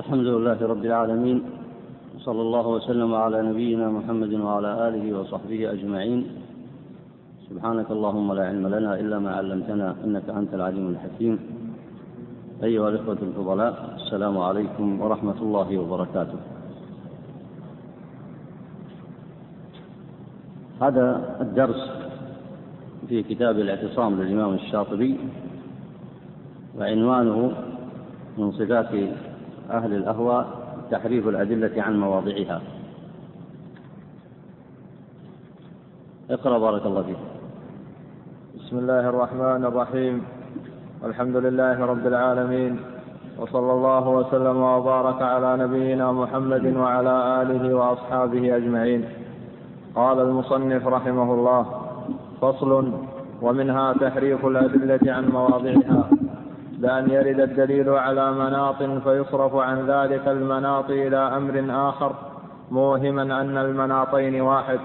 الحمد لله رب العالمين صلى الله وسلم على نبينا محمد وعلى آله وصحبه أجمعين. سبحانك اللهم لا علم لنا إلا ما علمتنا إنك أنت العليم الحكيم. أيها الإخوة الفضلاء السلام عليكم ورحمة الله وبركاته. هذا الدرس في كتاب الاعتصام للإمام الشاطبي وعنوانه من صفات أهل الأهواء تحريف الأدلة عن مواضعها. اقرأ بارك الله فيك. بسم الله الرحمن الرحيم. الحمد لله رب العالمين وصلى الله وسلم وبارك على نبينا محمد وعلى آله وأصحابه أجمعين. قال المصنف رحمه الله فصل ومنها تحريف الأدلة عن مواضعها. بأن يرد الدليل على مناط فيصرف عن ذلك المناط إلى أمر آخر موهما أن المناطين واحد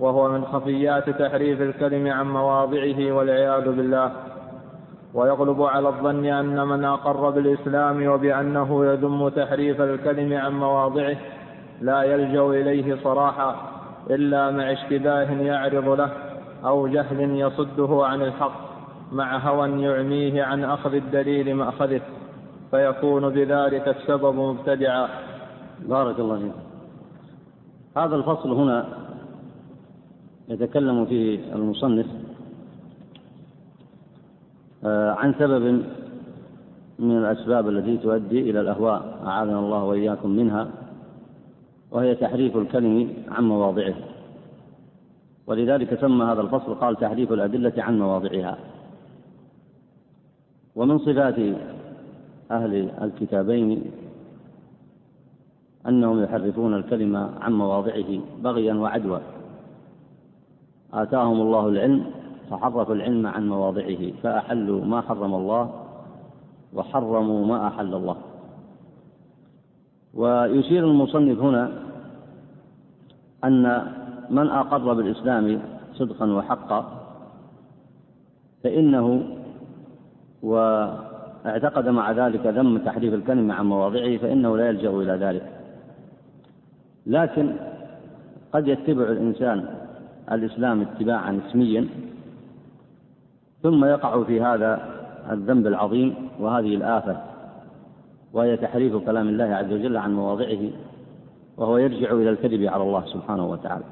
وهو من خفيات تحريف الكلم عن مواضعه والعياذ بالله. ويغلب على الظن أن من أقر بالإسلام وبأنه يذم تحريف الكلم عن مواضعه لا يلجأ إليه صراحة إلا مع اشتباه يعرض له أو جهل يصده عن الحق. مع هوى يعميه عن أخذ الدليل مأخذه فيكون بذلك السبب مبتدعا. بارك الله فيك. هذا الفصل هنا يتكلم فيه المصنف آه، عن سبب من الأسباب التي تؤدي إلى الأهواء أعاذنا الله وإياكم منها وهي تحريف الكلم عن مواضعه. ولذلك سمى هذا الفصل قال تحريف الأدلة عن مواضعها. ومن صفات أهل الكتابين أنهم يحرفون الكلمة عن مواضعه بغيا وعدوى آتاهم الله العلم فحرفوا العلم عن مواضعه فأحلوا ما حرم الله وحرموا ما أحل الله. ويشير المصنف هنا أن من أقر بالإسلام صدقا وحقا فإنه واعتقد مع ذلك ذم تحريف الكلمة عن مواضعه فإنه لا يلجأ إلى ذلك. لكن قد يتبع الإنسان الإسلام اتباعا اسميا ثم يقع في هذا الذنب العظيم وهذه الآفة وهي تحريف كلام الله عز وجل عن مواضعه وهو يرجع إلى الكذب على الله سبحانه وتعالى.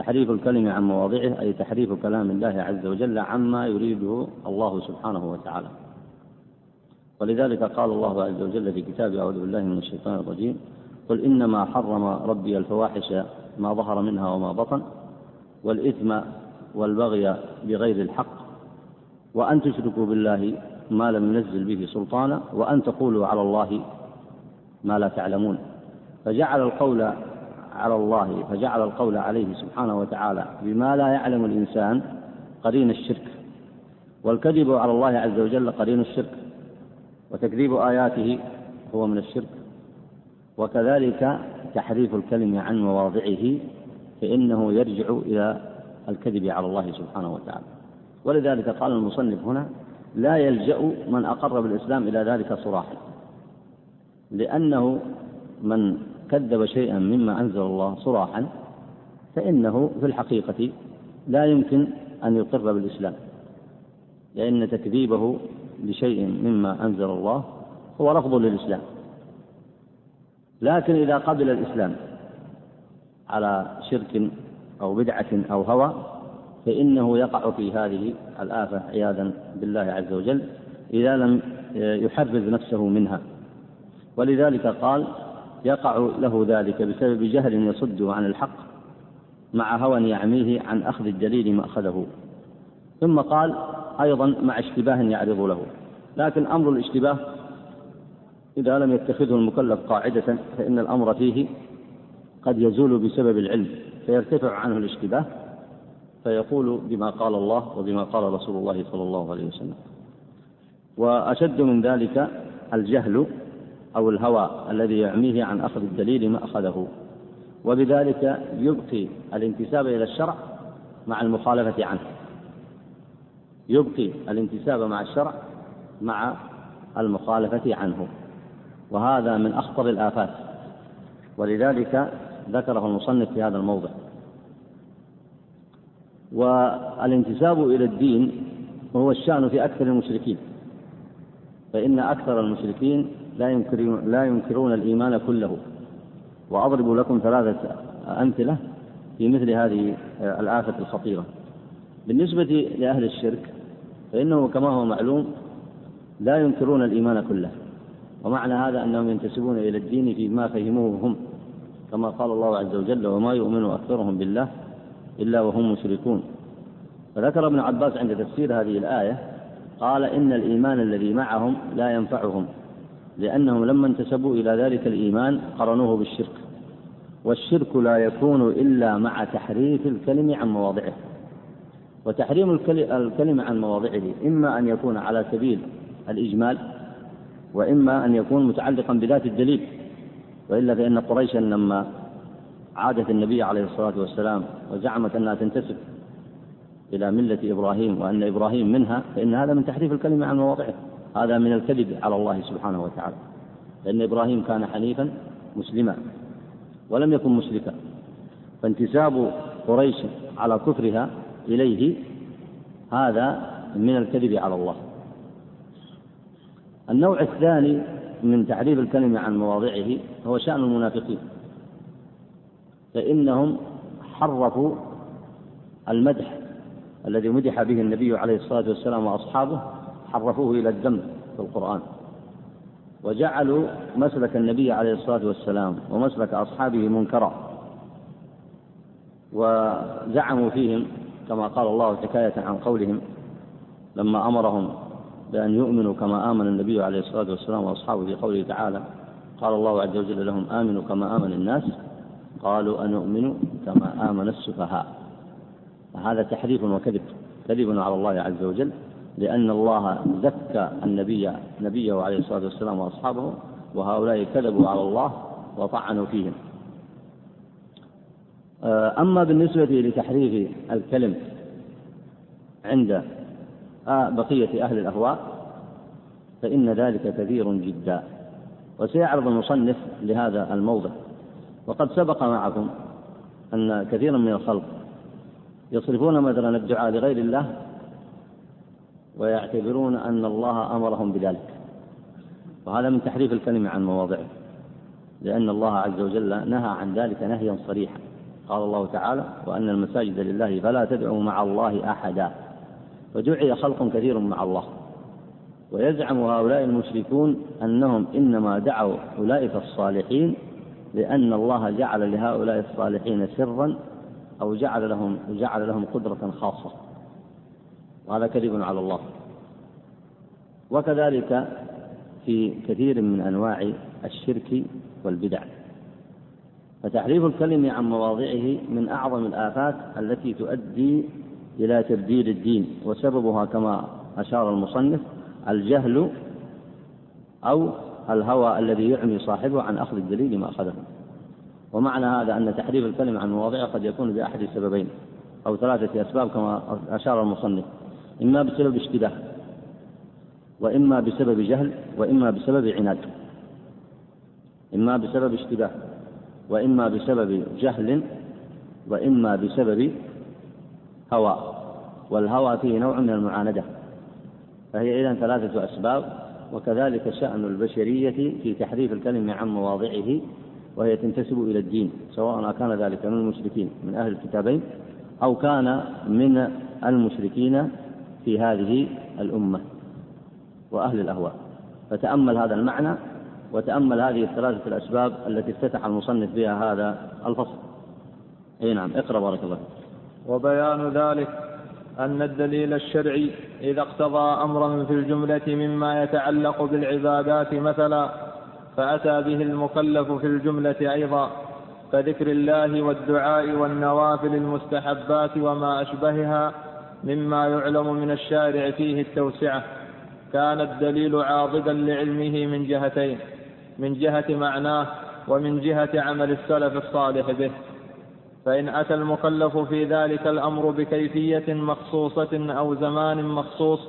تحريف الكلمة عن مواضعه أي تحريف كلام الله عز وجل عما يريده الله سبحانه وتعالى. ولذلك قال الله عز وجل في كتابه أعوذ بالله من الشيطان الرجيم. قل إنما حرم ربي الفواحش ما ظهر منها وما بطن والإثم والبغي بغير الحق وأن تشركوا بالله ما لم ينزل به سلطانا وأن تقولوا على الله ما لا تعلمون. فجعل القول على الله فجعل القول عليه سبحانه وتعالى بما لا يعلم الإنسان قرين الشرك والكذب على الله عز وجل قرين الشرك وتكذيب آياته هو من الشرك وكذلك تحريف الكلمة عن مواضعه فإنه يرجع إلى الكذب على الله سبحانه وتعالى. ولذلك قال المصنف هنا لا يلجأ من أقر بالإسلام إلى ذلك صراحا لأنه من كذب شيئا مما أنزل الله صراحا فإنه في الحقيقة لا يمكن أن يقر بالإسلام لأن تكذيبه لشيء مما أنزل الله هو رفض للإسلام. لكن إذا قبل الإسلام على شرك أو بدعة أو هوى فإنه يقع في هذه الآفة عياذا بالله عز وجل إذا لم يحرز نفسه منها. ولذلك قال يقع له ذلك بسبب جهل يصده عن الحق مع هوى يعميه عن أخذ الدليل مأخذه ثم قال أيضا مع اشتباه يعرض له. لكن أمر الاشتباه إذا لم يتخذه المكلف قاعدة فإن الأمر فيه قد يزول بسبب العلم فيرتفع عنه الاشتباه فيقول بما قال الله وبما قال رسول الله صلى الله عليه وسلم. وأشد من ذلك الجهل أو الهوى الذي يعميه عن أخذ الدليل ما أخذه. وبذلك يبقي الانتساب إلى الشرع مع المخالفة عنه. يبقي الانتساب مع الشرع مع المخالفة عنه. وهذا من أخطر الآفات. ولذلك ذكره المصنف في هذا الموضع. والانتساب إلى الدين وهو الشأن في أكثر المشركين. فإن أكثر المشركين لا ينكرون, لا ينكرون الإيمان كله. وأضرب لكم ثلاثة أمثلة في مثل هذه الآفة الخطيرة. بالنسبة لأهل الشرك فإنه كما هو معلوم لا ينكرون الإيمان كله. ومعنى هذا أنهم ينتسبون إلى الدين فيما فهموه هم. كما قال الله عز وجل وما يؤمن أكثرهم بالله إلا وهم مشركون. فذكر ابن عباس عند تفسير هذه الآية قال إن الإيمان الذي معهم لا ينفعهم. لأنهم لما انتسبوا إلى ذلك الإيمان قرنوه بالشرك والشرك لا يكون إلا مع تحريف الكلم عن مواضعه. وتحريم الكلمة عن مواضعه إما أن يكون على سبيل الإجمال وإما أن يكون متعلقا بذات الدليل. وإلا فإن قريشا لما عادت النبي عليه الصلاة والسلام وزعمت أنها تنتسب إلى ملة إبراهيم وأن إبراهيم منها فإن هذا من تحريف الكلمة عن مواضعه. هذا من الكذب على الله سبحانه وتعالى لأن إبراهيم كان حنيفا مسلما ولم يكن مشركا فانتساب قريش على كفرها إليه هذا من الكذب على الله. النوع الثاني من تحريف الكلمة عن مواضعه هو شأن المنافقين فإنهم حرفوا المدح الذي مدح به النبي عليه الصلاة والسلام وأصحابه حرفوه إلى الذم في القرآن. وجعلوا مسلك النبي عليه الصلاة والسلام ومسلك أصحابه منكرا. وزعموا فيهم كما قال الله حكاية عن قولهم لما أمرهم بأن يؤمنوا كما آمن النبي عليه الصلاة والسلام وأصحابه في قوله تعالى قال الله عز وجل لهم آمنوا كما آمن الناس. قالوا أنؤمن كما آمن السفهاء. هذا تحريف وكذب كذب على الله عز وجل. لأن الله زكى النبي نبيه عليه الصلاة والسلام وأصحابه وهؤلاء كذبوا على الله وطعنوا فيهم. أما بالنسبة لتحريف الكلم عند بقية أهل الأهواء فإن ذلك كثير جدا. وسيعرض المصنف لهذا الموضع. وقد سبق معكم أن كثيرا من الخلق يصرفون مثلا الدعاء لغير الله ويعتبرون أن الله أمرهم بذلك. وهذا من تحريف الكلمة عن مواضعه. لأن الله عز وجل نهى عن ذلك نهيا صريحا. قال الله تعالى وأن المساجد لله فلا تدعوا مع الله أحدا. فدعي خلق كثير مع الله. ويزعم هؤلاء المشركون أنهم إنما دعوا أولئك الصالحين لأن الله جعل لهؤلاء الصالحين سرا أو جعل لهم جعل لهم قدرة خاصة. وهذا كذب على الله. وكذلك في كثير من أنواع الشرك والبدع. فتحريف الكلم عن مواضعه من أعظم الآفات التي تؤدي إلى تبديل الدين وسببها كما أشار المصنف الجهل أو الهوى الذي يعمي صاحبه عن أخذ الدليل ما أخذه. ومعنى هذا أن تحريف الكلمة عن مواضعه قد يكون بأحد السببين أو ثلاثة أسباب كما أشار المصنف. إما بسبب اشتباه وإما بسبب جهل وإما بسبب عناد. إما بسبب اشتباه وإما بسبب جهل وإما بسبب هوى. والهوى فيه نوع من المعاندة فهي إذا ثلاثة أسباب وكذلك شأن البشرية في تحريف الكلمة عن مواضعه وهي تنتسب إلى الدين سواء كان ذلك من المشركين من أهل الكتابين أو كان من المشركين في هذه الأمة وأهل الأهواء. فتأمل هذا المعنى وتأمل هذه الثلاثة الأسباب التي افتتح المصنف بها هذا الفصل. أي نعم اقرأ بارك الله وبيان ذلك أن الدليل الشرعي إذا اقتضى أمرا في الجملة مما يتعلق بالعبادات مثلا فأتى به المكلف في الجملة أيضا كذكر الله والدعاء والنوافل المستحبات وما أشبهها مما يعلم من الشارع فيه التوسعة. كان الدليل عاضدا لعلمه من جهتين من جهة معناه ومن جهة عمل السلف الصالح به. فإن أتى المكلف في ذلك الأمر بكيفية مخصوصة أو زمان مخصوص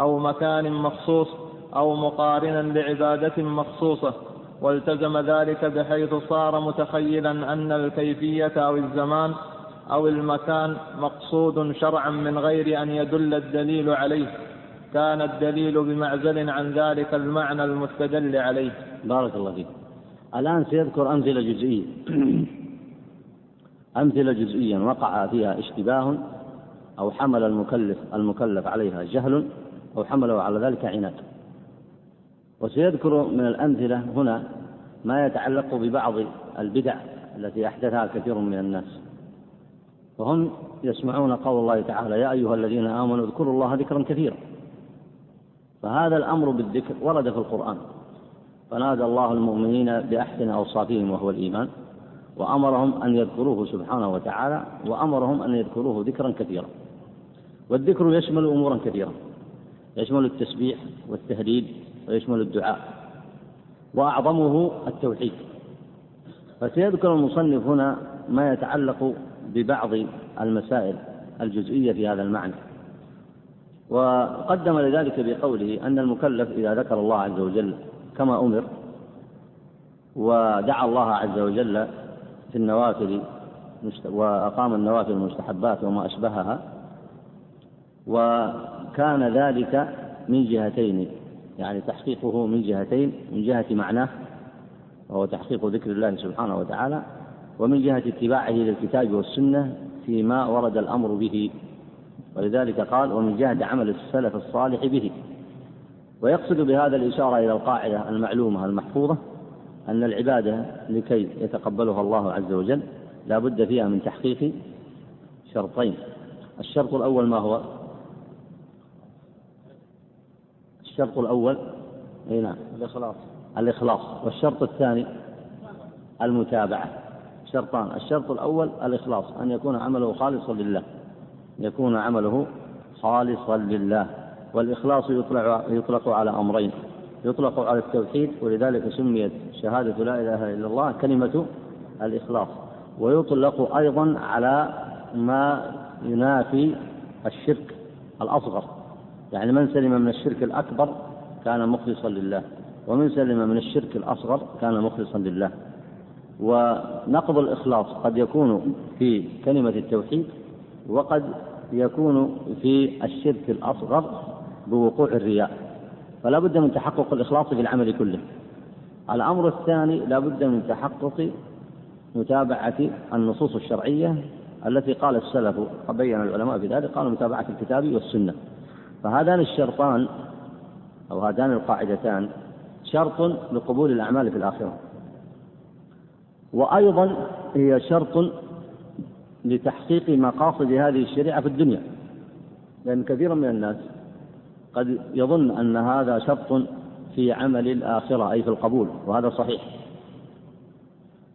أو مكان مخصوص أو مقارنا لعبادة مخصوصة والتزم ذلك بحيث صار متخيلا أن الكيفية أو الزمان أو المكان مقصود شرعا من غير أن يدل الدليل عليه. كان الدليل بمعزل عن ذلك المعنى المستدل عليه. بارك الله فيك. الآن سيذكر أمثلة جزئية. أمثلة جزئيا وقع فيها اشتباه أو حمل المكلف المكلف عليها جهل أو حمله على ذلك عناد. وسيذكر من الأمثلة هنا ما يتعلق ببعض البدع التي أحدثها كثير من الناس. وهم يسمعون قول الله تعالى يا أيها الذين آمنوا اذكروا الله ذكرا كثيرا. فهذا الأمر بالذكر ورد في القرآن. فنادى الله المؤمنين بأحسن أوصافهم وهو الإيمان وأمرهم أن يذكروه سبحانه وتعالى وأمرهم أن يذكروه ذكرا كثيرا. والذكر يشمل أمورا كثيرة يشمل التسبيح والتهديد ويشمل الدعاء وأعظمه التوحيد. فسيذكر المصنف هنا ما يتعلق ببعض المسائل الجزئية في هذا المعنى. وقدم لذلك بقوله أن المكلف إذا ذكر الله عز وجل كما أمر ودعا الله عز وجل في النوافل وأقام النوافل المستحبات وما أشبهها وكان ذلك من جهتين يعني تحقيقه من جهتين من جهة معناه وهو تحقيق ذكر الله سبحانه وتعالى ومن جهة اتباعه للكتاب والسنة فيما ورد الأمر به. ولذلك قال ومن جهة عمل السلف الصالح به. ويقصد بهذا الإشارة إلى القاعدة المعلومة المحفوظة أن العبادة لكي يتقبلها الله عز وجل لا بد فيها من تحقيق شرطين. الشرط الأول ما هو؟ الشرط الأول أي نعم الإخلاص. الإخلاص. والشرط الثاني؟ المتابعة. شرطان الشرط الأول الإخلاص أن يكون عمله خالصا لله. يكون عمله خالصا لله. والإخلاص يطلق, يطلق على أمرين. يطلق على التوحيد ولذلك سميت شهادة لا إله إلا الله كلمة الإخلاص. ويطلق أيضا على ما ينافي الشرك الأصغر. يعني من سلم من الشرك الأكبر كان مخلصا لله ومن سلم من الشرك الأصغر كان مخلصا لله. ونقض الإخلاص قد يكون في كلمة التوحيد وقد يكون في الشرك الأصغر بوقوع الرياء. فلا بد من تحقق الإخلاص في العمل كله. الأمر الثاني لا بد من تحقق متابعة النصوص الشرعية التي قال السلف وبين العلماء في ذلك قالوا متابعة الكتاب والسنة. فهذان الشرطان أو هاتان القاعدتان شرط لقبول الأعمال في الآخرة. وأيضا هي شرط لتحقيق مقاصد هذه الشريعة في الدنيا. لأن كثيرا من الناس قد يظن أن هذا شرط في عمل الآخرة أي في القبول وهذا صحيح.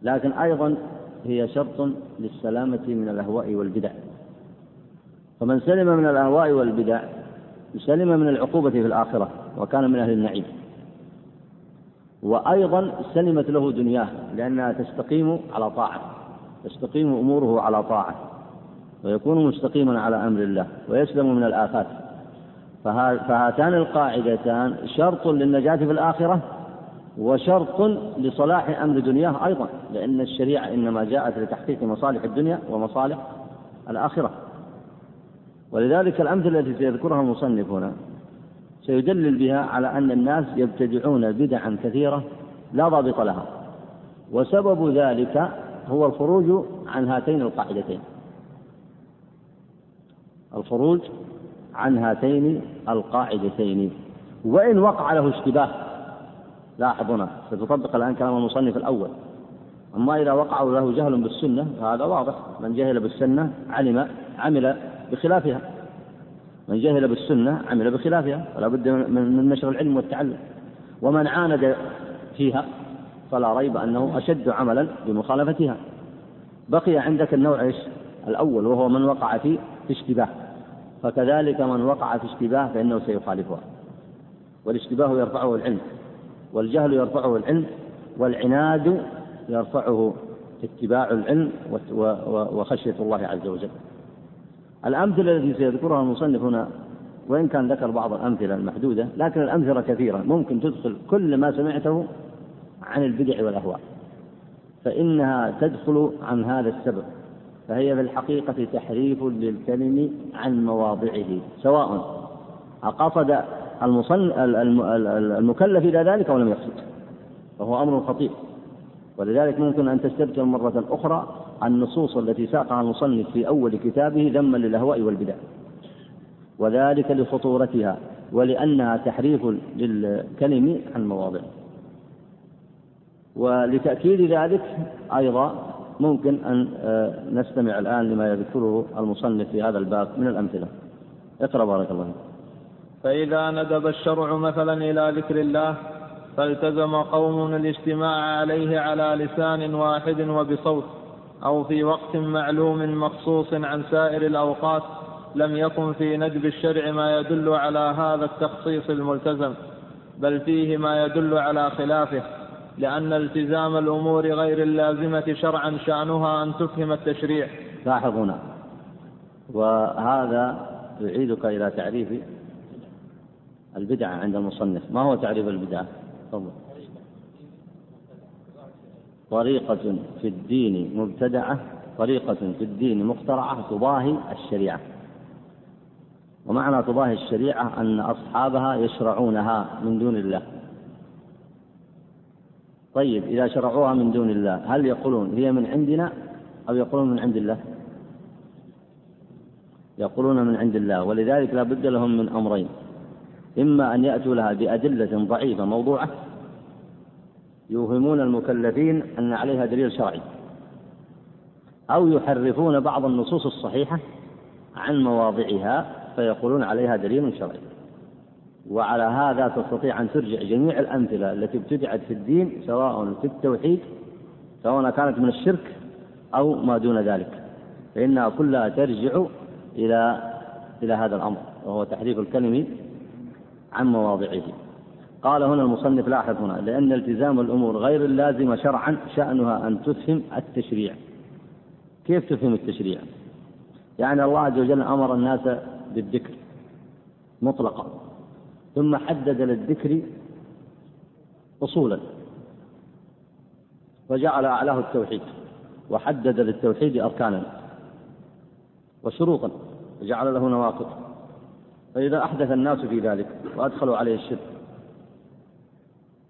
لكن أيضا هي شرط للسلامة من الأهواء والبدع. فمن سلم من الأهواء والبدع سلم من العقوبة في الآخرة وكان من أهل النعيم. وأيضا سلمت له دنياه لأنها تستقيم على طاعة تستقيم أموره على طاعة ويكون مستقيما على أمر الله ويسلم من الآفات. فهاتان القاعدتان شرط للنجاة في الآخرة وشرط لصلاح أمر دنياه أيضا لأن الشريعة إنما جاءت لتحقيق مصالح الدنيا ومصالح الآخرة. ولذلك الأمثلة التي سيذكرها المصنف هنا سيدلل بها على أن الناس يبتدعون بدعا كثيرة لا ضابط لها. وسبب ذلك هو الخروج عن هاتين القاعدتين. الخروج عن هاتين القاعدتين. وإن وقع له اشتباه لاحظ هنا ستطبق الآن كلام المصنف الأول. أما إذا وقع له جهل بالسنة فهذا واضح. من جهل بالسنة علم عمل بخلافها. من جهل بالسنة عمل بخلافها فلا بد من نشر العلم والتعلم. ومن عاند فيها فلا ريب أنه أشد عملا بمخالفتها. بقي عندك النوع إيش؟ الأول وهو من وقع في اشتباه. فكذلك من وقع في اشتباه فإنه سيخالفها. والاشتباه يرفعه العلم والجهل يرفعه العلم والعناد يرفعه اتباع العلم وخشية الله عز وجل. الأمثلة التي سيذكرها المصنف هنا وإن كان ذكر بعض الأمثلة المحدودة لكن الأمثلة كثيرة ممكن تدخل كل ما سمعته عن البدع والأهواء فإنها تدخل عن هذا السبب فهي في الحقيقة تحريف للكلم عن مواضعه سواء أقصد المكلف إلى ذلك أو لم يقصد فهو أمر خطير ولذلك ممكن أن تستبدل مرة أخرى النصوص التي ساقها المصنف في أول كتابه ذما للأهواء والبدع وذلك لخطورتها ولأنها تحريف للكلم عن مواضعه ولتأكيد ذلك أيضا ممكن أن آه، نستمع الآن لما يذكره المصنف في هذا الباب من الأمثلة. اقرأ بارك الله فإذا ندب الشرع مثلا إلى ذكر الله فالتزم قوم الاجتماع عليه على لسان واحد وبصوت. أو في وقت معلوم مخصوص عن سائر الأوقات لم يكن في ندب الشرع ما يدل على هذا التخصيص الملتزم بل فيه ما يدل على خلافه لأن التزام الأمور غير اللازمة شرعا شأنها أن تفهم التشريع. لاحظ هنا. وهذا يعيدك إلى تعريف البدعة عند المصنف. ما هو تعريف البدعة؟ تفضل. طريقة في الدين مبتدعة طريقة في الدين مخترعة تضاهي الشريعة. ومعنى تضاهي الشريعة أن أصحابها يشرعونها من دون الله. طيب إذا شرعوها من دون الله هل يقولون هي من عندنا أو يقولون من عند الله؟ يقولون من عند الله ولذلك لا بد لهم من أمرين. إما أن يأتوا لها بأدلة ضعيفة موضوعة يوهمون المكلفين أن عليها دليل شرعي أو يحرفون بعض النصوص الصحيحة عن مواضعها فيقولون عليها دليل شرعي. وعلى هذا تستطيع أن ترجع جميع الأمثلة التي ابتدعت في الدين سواء في التوحيد سواء كانت من الشرك أو ما دون ذلك. فإنها كلها ترجع إلى إلى هذا الأمر وهو تحريف الكلم عن مواضعه. قال هنا المصنف لاحظ هنا لأن التزام الأمور غير اللازمة شرعا شأنها أن تفهم التشريع. كيف تفهم التشريع؟ يعني الله عز وجل أمر الناس بالذكر مطلقا ثم حدد للذكر أصولا وجعل أعلاه التوحيد وحدد للتوحيد أركانا وشروطا وجعل له نواقض. فإذا أحدث الناس في ذلك وأدخلوا عليه الشرك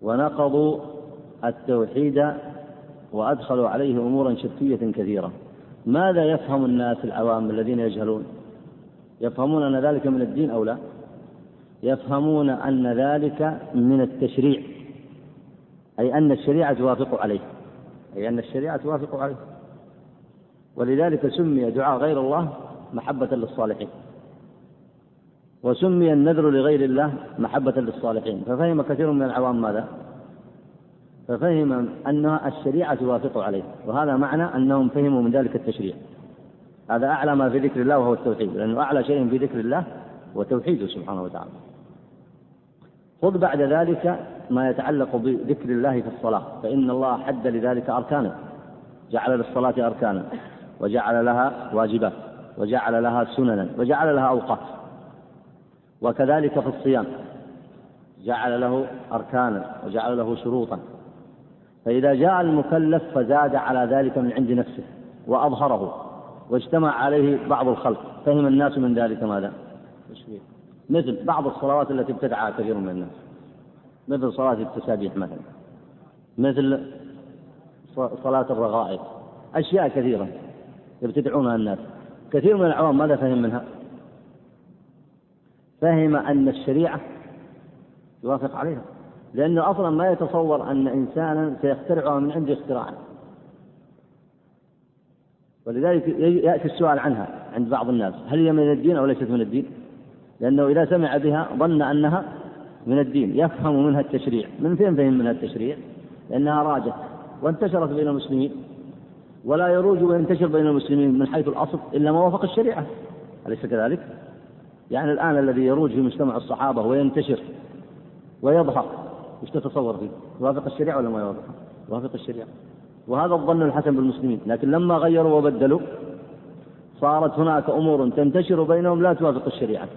ونقضوا التوحيد وأدخلوا عليه أمورا شركية كثيرة. ماذا يفهم الناس العوام الذين يجهلون؟ يفهمون أن ذلك من الدين أو لا؟ يفهمون أن ذلك من التشريع أي أن الشريعة توافق عليه أي أن الشريعة توافق عليه. ولذلك سمي دعاء غير الله محبة للصالحين. وسمي النذر لغير الله محبة للصالحين. ففهم كثير من العوام ماذا؟ ففهم أن الشريعة توافق عليه وهذا معنى أنهم فهموا من ذلك التشريع. هذا أعلى ما في ذكر الله وهو التوحيد لأنه أعلى شيء في ذكر الله هو توحيده سبحانه وتعالى. خذ بعد ذلك ما يتعلق بذكر الله في الصلاة فإن الله حد لذلك أركانا جعل للصلاة أركانا وجعل لها واجبات وجعل لها سننا وجعل لها أوقات. وكذلك في الصيام. جعل له أركانا وجعل له شروطا. فإذا جاء المكلف فزاد على ذلك من عند نفسه وأظهره واجتمع عليه بعض الخلق. فهم الناس من ذلك ماذا؟ مثل بعض الصلوات التي ابتدعها كثير من الناس. مثل صلاة التسابيح مثلا. مثل صلاة الرغائب. أشياء كثيرة يبتدعونها الناس. كثير من العوام ماذا فهم منها؟ فهم أن الشريعة يوافق عليها. لأنه أصلا ما يتصور أن إنسانا سيخترعها من عنده اختراعا ولذلك يأتي السؤال عنها عند بعض الناس. هل هي من الدين أو ليست من الدين؟ لأنه إذا سمع بها ظن أنها من الدين. يفهم منها التشريع. من فين فهم منها التشريع؟ لأنها راجت وانتشرت بين المسلمين. ولا يروج وينتشر بين المسلمين من حيث الأصل إلا ما وافق الشريعة. أليس كذلك؟ يعني الآن الذي يروج في مجتمع الصحابة وينتشر ويظهر إيش تتصور فيه؟ يوافق الشريعة ولا ما يوافق؟ يوافق الشريعة. وهذا الظن الحسن بالمسلمين. لكن لما غيروا وبدلوا صارت هناك أمور تنتشر بينهم لا توافق الشريعة.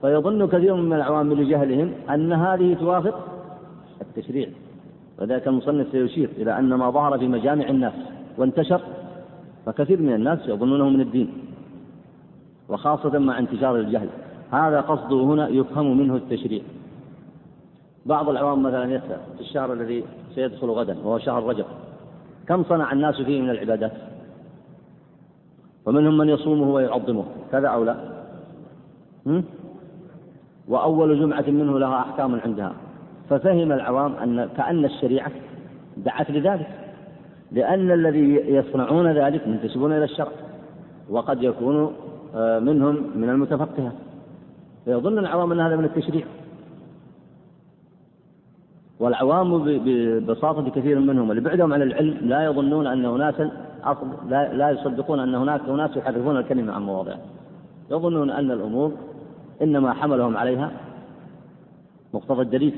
فيظن كثير من العوام لجهلهم أن هذه توافق التشريع. وذلك المصنف سيشير إلى أن ما ظهر في مجامع الناس وانتشر فكثير من الناس يظنونه من الدين وخاصة مع انتشار الجهل. هذا قصده هنا يفهم منه التشريع. بعض العوام مثلا يسأل في الشهر الذي سيدخل غدا وهو شهر رجب كم صنع الناس فيه من العبادات؟ ومنهم من يصومه ويعظمه كذا أو لا؟ وأول جمعة منه لها أحكام عندها. ففهم العوام أن كأن الشريعة دعت لذلك لأن الذي يصنعون ذلك منتسبون إلى الشرع وقد يكون آه، منهم من المتفقهة. فيظن العوام أن هذا من التشريع. والعوام ببساطة كثير منهم اللي بعدهم عن العلم لا يظنون أن أناسا لا, لا يصدقون أن هناك أناس يحرفون الكلمة عن مواضعه يظنون أن الأمور إنما حملهم عليها مقتضى الدليل.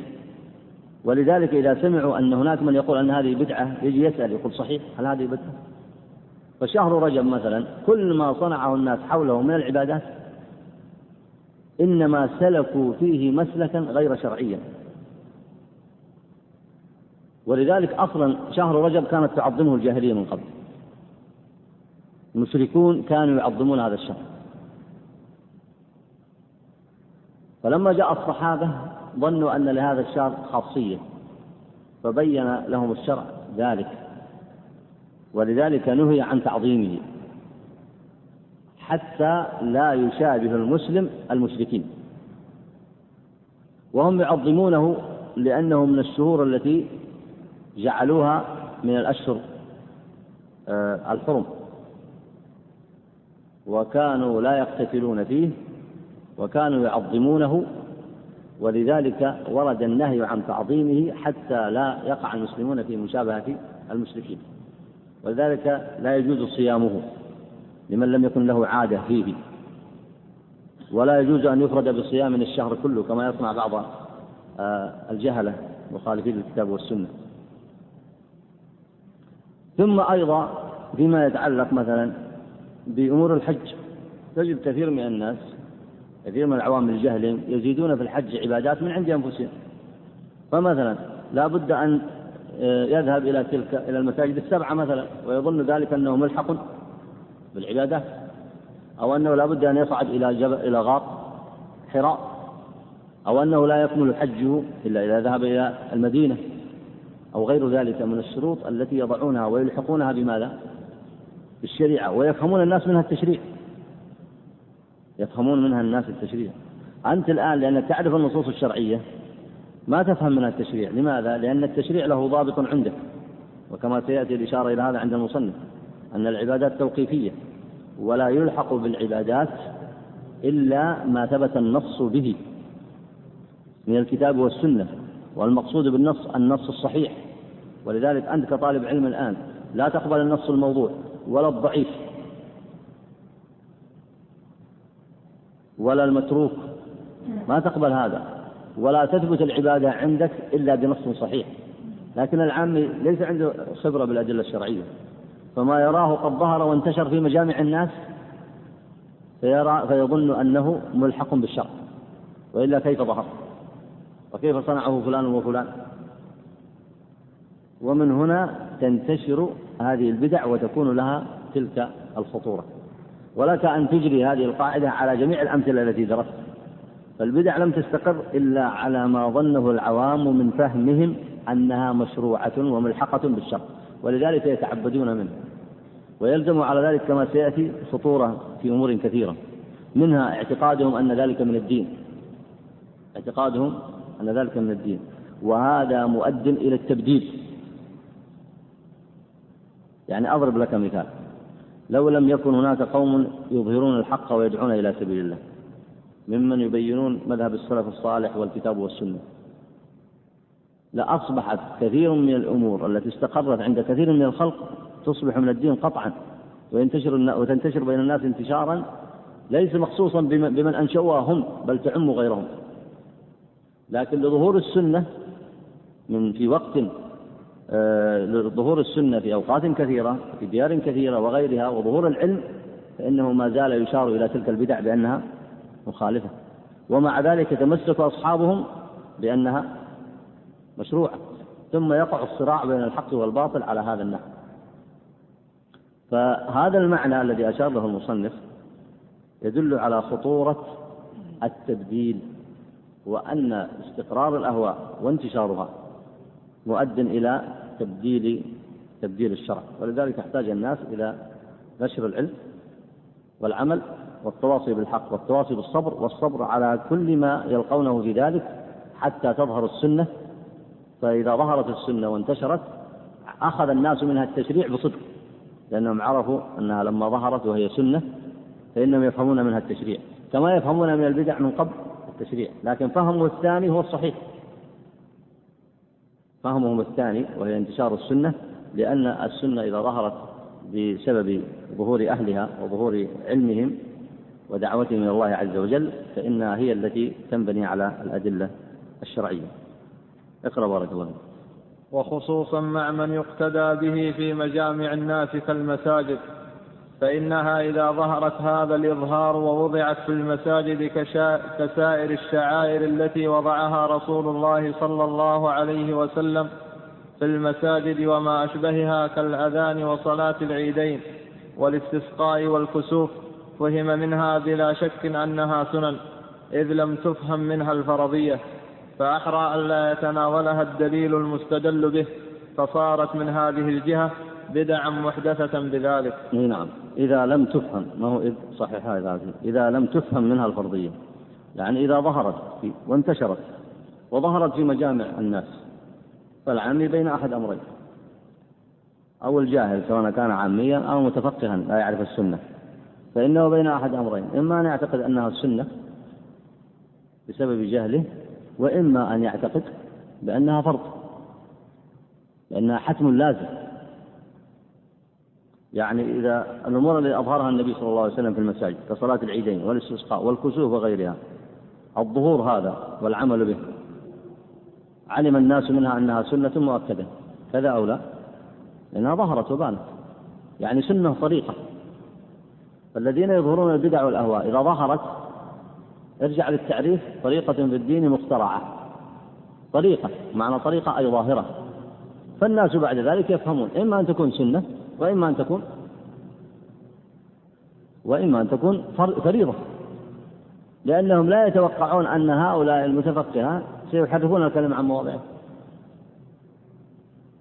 ولذلك إذا سمعوا أن هناك من يقول أن هذه بدعة يجي يسأل يقول صحيح هل هذه بدعة؟ فشهر رجب مثلا كل ما صنعه الناس حوله من العبادات إنما سلكوا فيه مسلكا غير شرعيا. ولذلك أصلا شهر رجب كانت تعظمه الجاهلية من قبل. المشركون كانوا يعظمون هذا الشهر. فلما جاء الصحابة ظنوا أن لهذا الشهر خاصية فبين لهم الشرع ذلك. ولذلك نهي عن تعظيمه. حتى لا يشابه المسلم المشركين. وهم يعظمونه لأنه من الشهور التي جعلوها من الأشهر آه، الحرم. وكانوا لا يقتتلون فيه وكانوا يعظمونه. ولذلك ورد النهي عن تعظيمه حتى لا يقع المسلمون في مشابهة المشركين. ولذلك لا يجوز صيامه. لمن لم يكن له عادة فيه. ولا يجوز أن يفرد بصيام الشهر كله كما يصنع بعض آه، الجهلة مخالفين للكتاب والسنة. ثم أيضا فيما يتعلق مثلا بأمور الحج تجد كثير من الناس كثير من العوام الجهل يزيدون في الحج عبادات من عند أنفسهم. فمثلا لا بد أن آه، يذهب إلى تلك إلى المساجد السبعة مثلا ويظن ذلك أنه ملحق بالعبادات أو أنه لا بد أن يصعد إلى جبل إلى غار حراء أو أنه لا يكمل حجه إلا إذا ذهب إلى المدينة أو غير ذلك من الشروط التي يضعونها ويلحقونها بماذا؟ بالشريعة ويفهمون الناس منها التشريع يفهمون منها الناس التشريع أنت الآن لأنك تعرف النصوص الشرعية ما تفهم منها التشريع لماذا؟ لأن التشريع له ضابط عندك وكما سيأتي الإشارة إلى هذا عند المصنف أن العبادات توقيفية ولا يلحق بالعبادات إلا ما ثبت النص به من الكتاب والسنة والمقصود بالنص النص الصحيح. ولذلك أنت كطالب علم الآن لا تقبل النص الموضوع ولا الضعيف ولا المتروك. ما تقبل هذا. ولا تثبت العبادة عندك إلا بنص صحيح. لكن العامي ليس عنده خبرة بالأدلة الشرعية. فما يراه قد ظهر وانتشر في مجامع الناس فيرى فيظن أنه ملحق بالشرع وإلا كيف ظهر؟ وكيف صنعه فلان وفلان؟ ومن هنا تنتشر هذه البدع وتكون لها تلك الخطورة. ولك أن تجري هذه القاعدة على جميع الأمثلة التي درست. فالبدع لم تستقر إلا على ما ظنه العوام من فهمهم أنها مشروعة وملحقة بالشر ولذلك يتعبدون منه. ويلزم على ذلك كما سيأتي خطورة في أمور كثيرة. منها اعتقادهم أن ذلك من الدين. اعتقادهم أن ذلك من الدين. وهذا مؤد إلى التبديل. يعني أضرب لك مثال. لو لم يكن هناك قوم يظهرون الحق ويدعون إلى سبيل الله ممن يبينون مذهب السلف الصالح والكتاب والسنة. لأصبحت كثير من الأمور التي استقرت عند كثير من الخلق تصبح من الدين قطعا وينتشر وتنتشر بين الناس انتشارا ليس مخصوصا بمن أنشأوها هم بل تعم غيرهم. لكن لظهور السنة من في وقت آه، لظهور السنة في أوقات كثيرة في ديار كثيرة وغيرها وظهور العلم فإنه ما زال يشار إلى تلك البدع بأنها مخالفة. ومع ذلك يتمسك أصحابهم بأنها مشروعة. ثم يقع الصراع بين الحق والباطل على هذا النحو. فهذا المعنى الذي أشار له المصنف يدل على خطورة التبديل وأن استقرار الأهواء وانتشارها مؤد إلى تبديل تبديل الشرع. ولذلك يحتاج الناس إلى نشر العلم والعمل والتواصي بالحق والتواصي بالصبر والصبر على كل ما يلقونه في ذلك حتى تظهر السنة. فإذا ظهرت السنة وانتشرت أخذ الناس منها التشريع بصدق. لأنهم عرفوا أنها لما ظهرت وهي سنة فإنهم يفهمون منها التشريع كما يفهمون من البدع من قبل التشريع لكن فهمه الثاني هو الصحيح. فهمهم الثاني وهي انتشار السنة لأن السنة إذا ظهرت بسبب ظهور أهلها وظهور علمهم ودعوتهم إلى الله عز وجل فإنها هي التي تنبني على الأدلة الشرعية. اقرأ بارك الله وخصوصا مع من يقتدى به في مجامع الناس كالمساجد فإنها إذا ظهرت هذا الإظهار ووضعت في المساجد كسائر الشعائر التي وضعها رسول الله صلى الله عليه وسلم في المساجد وما أشبهها كالأذان وصلاة العيدين والاستسقاء والكسوف فهم منها بلا شك أنها سنن إذ لم تفهم منها الفرضية. فأحرى ألا يتناولها الدليل المستدل به فصارت من هذه الجهة بدعا محدثة بذلك. نعم. إذا لم تفهم ما هو إذ صحيح هذا إذا لم تفهم منها الفرضية يعني إذا ظهرت وانتشرت وظهرت في مجامع الناس فالعامي بين أحد أمرين. أو الجاهل سواء كان عاميا أو متفقها لا يعرف السنة. فإنه بين أحد أمرين. إما أن يعتقد أنها السنة بسبب جهله وإما أن يعتقد بأنها فرض لأنها حتم لازم. يعني إذا الأمور التي أظهرها النبي صلى الله عليه وسلم في المساجد كصلاة العيدين والاستسقاء والكسوف وغيرها الظهور هذا والعمل به علم الناس منها أنها سنة مؤكدة. كذا أو لا؟ لأنها ظهرت وبانت. يعني سنة طريقة فالذين يظهرون البدع والأهواء إذا ظهرت ارجع للتعريف طريقة في الدين مخترعة. طريقة معنى طريقة أي ظاهرة. فالناس بعد ذلك يفهمون إما أن تكون سنة وإما أن تكون وإما أن تكون فريضة. لأنهم لا يتوقعون أن هؤلاء المتفقهة سيحرفون الكلمة عن مواضعه.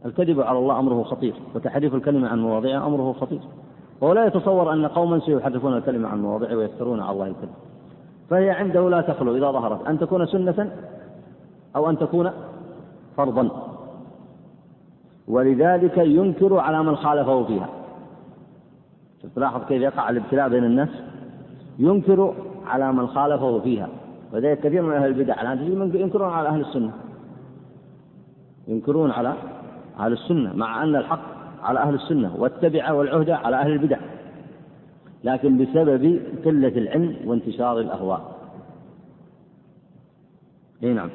الكذب على الله أمره خطير وتحريف الكلمة عن مواضعها أمره خطير. وهو لا يتصور أن قوما سيحرفون الكلمة عن مواضعه ويفترون على الله الكذب. فهي عنده لا تخلو إذا ظهرت. أن تكون سنة أو أن تكون فرضا. ولذلك ينكر على من خالفه فيها. تلاحظ كيف يقع الابتلاء بين الناس؟ ينكر على من خالفه فيها. وذلك كثير من أهل البدع. الآن ينكرون على أهل السنة. ينكرون على أهل السنة مع أن الحق على أهل السنة والتبعة والعهدة على أهل البدع. لكن بسبب قلة العلم وانتشار الأهواء. إي نعم.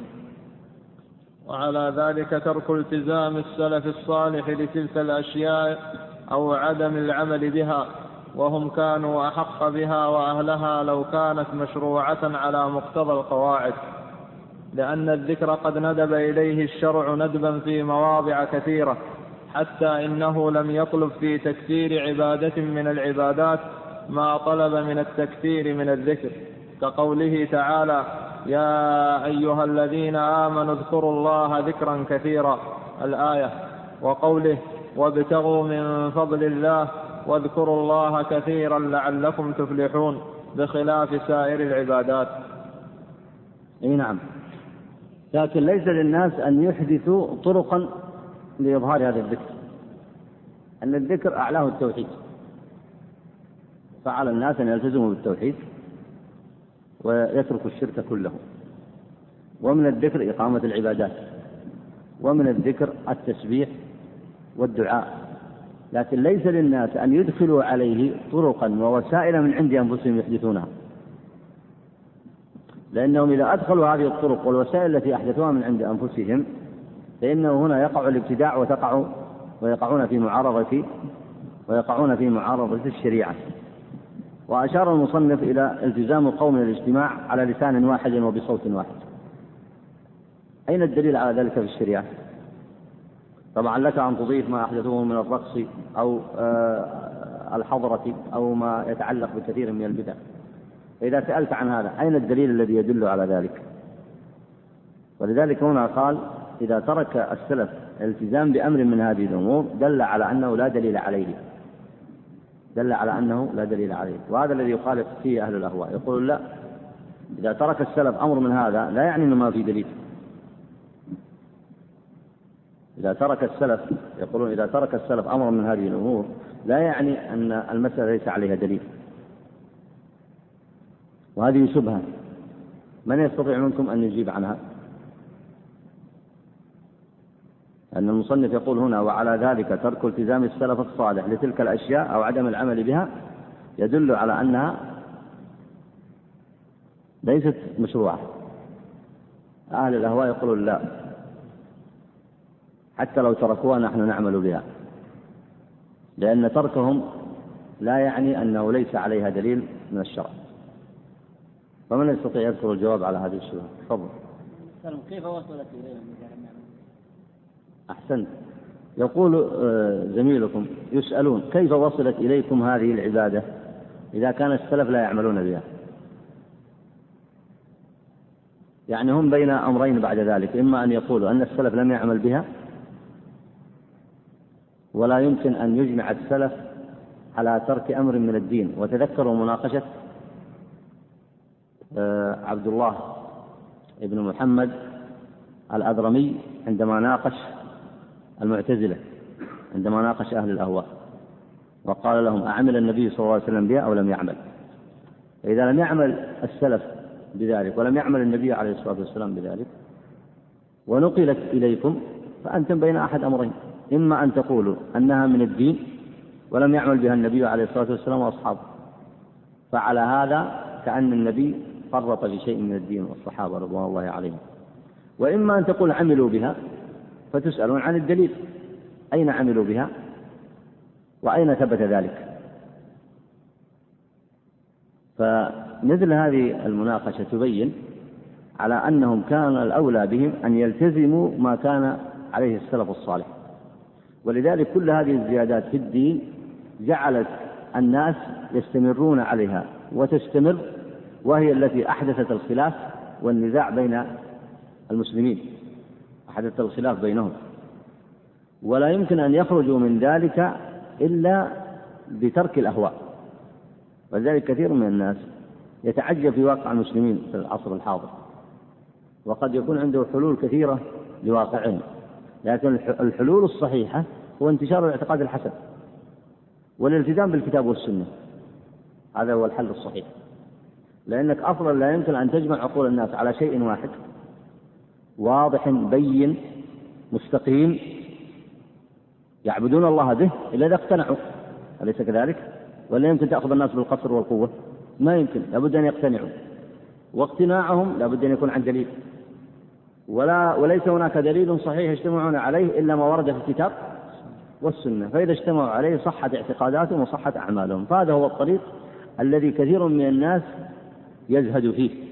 وعلى ذلك ترك التزام السلف الصالح لتلك الأشياء أو عدم العمل بها وهم كانوا أحق بها وأهلها لو كانت مشروعة على مقتضى القواعد. لأن الذكر قد ندب إليه الشرع ندبا في مواضع كثيرة حتى إنه لم يطلب في تكثير عبادة من العبادات ما طلب من التكثير من الذكر كقوله تعالى يا أيها الذين آمنوا اذكروا الله ذكرا كثيرا الآية وقوله وابتغوا من فضل الله واذكروا الله كثيرا لعلكم تفلحون بخلاف سائر العبادات. أي نعم. لكن ليس للناس أن يحدثوا طرقا لإظهار هذا الذكر أن الذكر أعلاه التوحيد. فعلى الناس أن يلتزموا بالتوحيد ويتركوا الشرك كله. ومن الذكر إقامة العبادات ومن الذكر التسبيح والدعاء. لكن ليس للناس أن يدخلوا عليه طرقا ووسائل من عند أنفسهم يحدثونها. لأنهم إذا أدخلوا هذه الطرق والوسائل التي أحدثوها من عند أنفسهم فإنه هنا يقع الابتداع وتقع ويقعون في معارضة ويقعون في معارضة الشريعة. وأشار المصنف إلى التزام القوم الاجتماع على لسان واحد وبصوت واحد. أين الدليل على ذلك في الشريعة؟ طبعا لك أن تضيف ما أحدثوه من الرقص أو آه، الحضرة أو ما يتعلق بكثير من البدع. فإذا سألت عن هذا أين الدليل الذي يدل على ذلك؟ ولذلك هنا قال إذا ترك السلف الالتزام بأمر من هذه الأمور دل على أنه لا دليل عليه. دل على أنه لا دليل عليه. وهذا الذي يخالف فيه أهل الأهواء. يقول لا إذا ترك السلف أمر من هذا لا يعني أنه ما في دليل. إذا ترك السلف يقولون إذا ترك السلف أمر من هذه الأمور لا يعني أن المسألة ليس عليها دليل. وهذه شبهة. من يستطيع منكم أن يجيب عنها؟ أن المصنف يقول هنا وعلى ذلك ترك التزام السلف الصالح لتلك الأشياء أو عدم العمل بها يدل على أنها ليست مشروعة. أهل الأهواء يقولون لا حتى لو تركوها نحن نعمل بها لأن تركهم لا يعني أنه ليس عليها دليل من الشرع. فمن يستطيع يذكر الجواب على هذه الشبهة تفضل. كيف وصلت إليهم أحسنت. يقول آه، زميلكم يسألون كيف وصلت إليكم هذه العبادة؟ إذا كان السلف لا يعملون بها. يعني هم بين أمرين بعد ذلك إما أن يقولوا أن السلف لم يعمل بها ولا يمكن أن يجمع السلف على ترك أمر من الدين. وتذكروا مناقشة آه، عبد الله بن محمد الأذرمي عندما ناقش المعتزلة عندما ناقش أهل الأهواء وقال لهم أعمل النبي صلى الله عليه وسلم بها أو لم يعمل؟ فإذا لم يعمل السلف بذلك ولم يعمل النبي عليه الصلاة والسلام بذلك ونقلت إليكم فأنتم بين أحد أمرين إما أن تقولوا أنها من الدين ولم يعمل بها النبي عليه الصلاة والسلام وأصحابه فعلى هذا كأن النبي فرط في شيء من الدين والصحابة رضوان الله عليهم وإما أن تقول عملوا بها فتسألون عن الدليل. أين عملوا بها؟ وأين ثبت ذلك؟ فمثل هذه المناقشة تبين على أنهم كان الأولى بهم أن يلتزموا ما كان عليه السلف الصالح. ولذلك كل هذه الزيادات في الدين جعلت الناس يستمرون عليها وتستمر وهي التي أحدثت الخلاف والنزاع بين المسلمين. أحدث الخلاف بينهم. ولا يمكن أن يخرجوا من ذلك إلا بترك الأهواء. ولذلك كثير من الناس يتعجب في واقع المسلمين في العصر الحاضر. وقد يكون عنده حلول كثيرة لواقعهم. لكن الحلول الصحيحة هو انتشار الاعتقاد الحسن. والالتزام بالكتاب والسنة. هذا هو الحل الصحيح. لأنك أصلا لا يمكن أن تجمع عقول الناس على شيء واحد. واضح بين مستقيم. يعبدون الله به إلا إذا اقتنعوا. أليس كذلك؟ ولا يمكن تأخذ الناس بالقصر والقوة؟ ما يمكن. لابد أن يقتنعوا. واقتناعهم لابد أن يكون عن دليل. ولا وليس هناك دليل صحيح يجتمعون عليه إلا ما ورد في الكتاب والسنة. فإذا اجتمعوا عليه صحت اعتقاداتهم وصحت أعمالهم. فهذا هو الطريق الذي كثير من الناس يزهد فيه.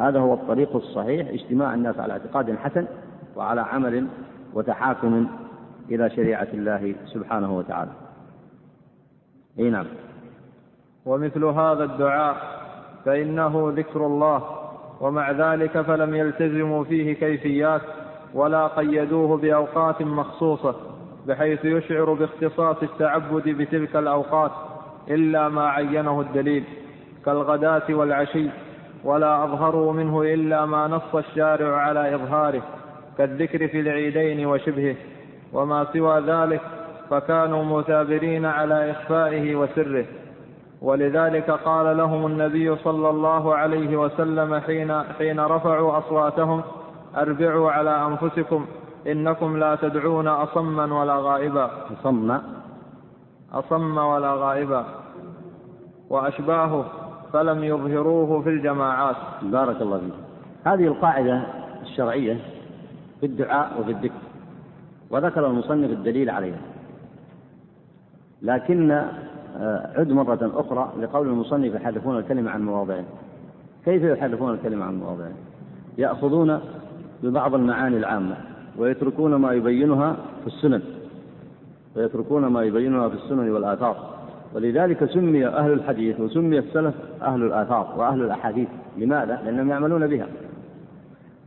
هذا هو الطريق الصحيح اجتماع الناس على اعتقاد حسن وعلى عمل وتحاكم إلى شريعة الله سبحانه وتعالى. أي نعم. ومثل هذا الدعاء فإنه ذكر الله ومع ذلك فلم يلتزموا فيه كيفيات ولا قيدوه بأوقات مخصوصة بحيث يشعر باختصاص التعبد بتلك الأوقات إلا ما عينه الدليل كالغداة والعشي ولا أظهروا منه إلا ما نص الشارع على إظهاره كالذكر في العيدين وشبهه. وما سوى ذلك فكانوا مثابرين على إخفائه وسره. ولذلك قال لهم النبي صلى الله عليه وسلم حين, حين رفعوا أصواتهم أربعوا على أنفسكم إنكم لا تدعون أصما ولا غائبا. أصم. أصم ولا غائبا. وأشباهه فلم يظهروه في الجماعات. بارك الله فيك. هذه القاعدة الشرعية في الدعاء وفي الذكر وذكر المصنف الدليل عليها. لكن آه، عد مرة أخرى لقول المصنف يحرفون الكلمة عن مواضعه. كيف يحرفون الكلمة عن مواضعه؟ يأخذون ببعض المعاني العامة ويتركون ما يبينها في السنن ويتركون ما يبينها في السنن والآثار. ولذلك سمي أهل الحديث وسمي السلف أهل الآثار وأهل الأحاديث. لماذا؟ لأنهم يعملون بها.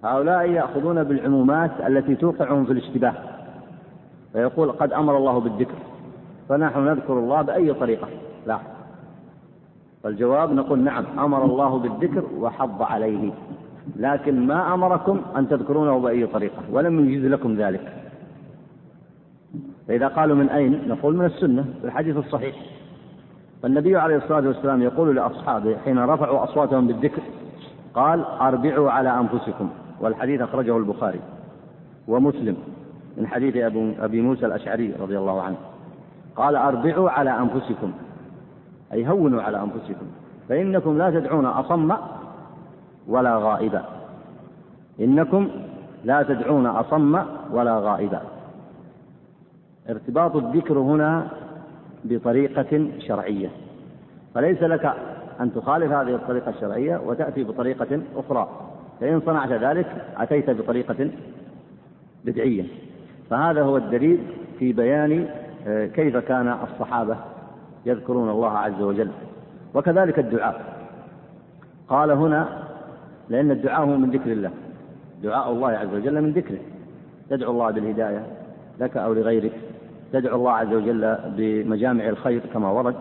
هؤلاء يأخذون بالعمومات التي توقعهم في الاشتباه. فيقول قد أمر الله بالذكر فنحن نذكر الله بأي طريقة؟ لا. فالجواب نقول نعم أمر الله بالذكر وحض عليه. لكن ما أمركم أن تذكرونه بأي طريقة؟ ولم يجيز لكم ذلك. فإذا قالوا من أين؟ نقول من السنة في الحديث الصحيح. فالنبي عليه الصلاة والسلام يقول لأصحابه حين رفعوا أصواتهم بالذكر قال أربعوا على أنفسكم والحديث أخرجه البخاري ومسلم من حديث أبي موسى الأشعري رضي الله عنه. قال أربعوا على أنفسكم أي هونوا على أنفسكم فإنكم لا تدعون أصم ولا غائبا. إنكم لا تدعون أصم ولا غائبا. ارتباط الذكر هنا بطريقة شرعية. فليس لك أن تخالف هذه الطريقة الشرعية وتأتي بطريقة أخرى. فإن صنعت ذلك أتيت بطريقة بدعية. فهذا هو الدليل في بيان آه، كيف كان الصحابة يذكرون الله عز وجل. وكذلك الدعاء. قال هنا لأن الدعاء هو من ذكر الله. دعاء الله عز وجل من ذكره. تدعو الله بالهداية لك أو لغيرك. تدعو الله عز وجل بمجامع الخير كما ورد.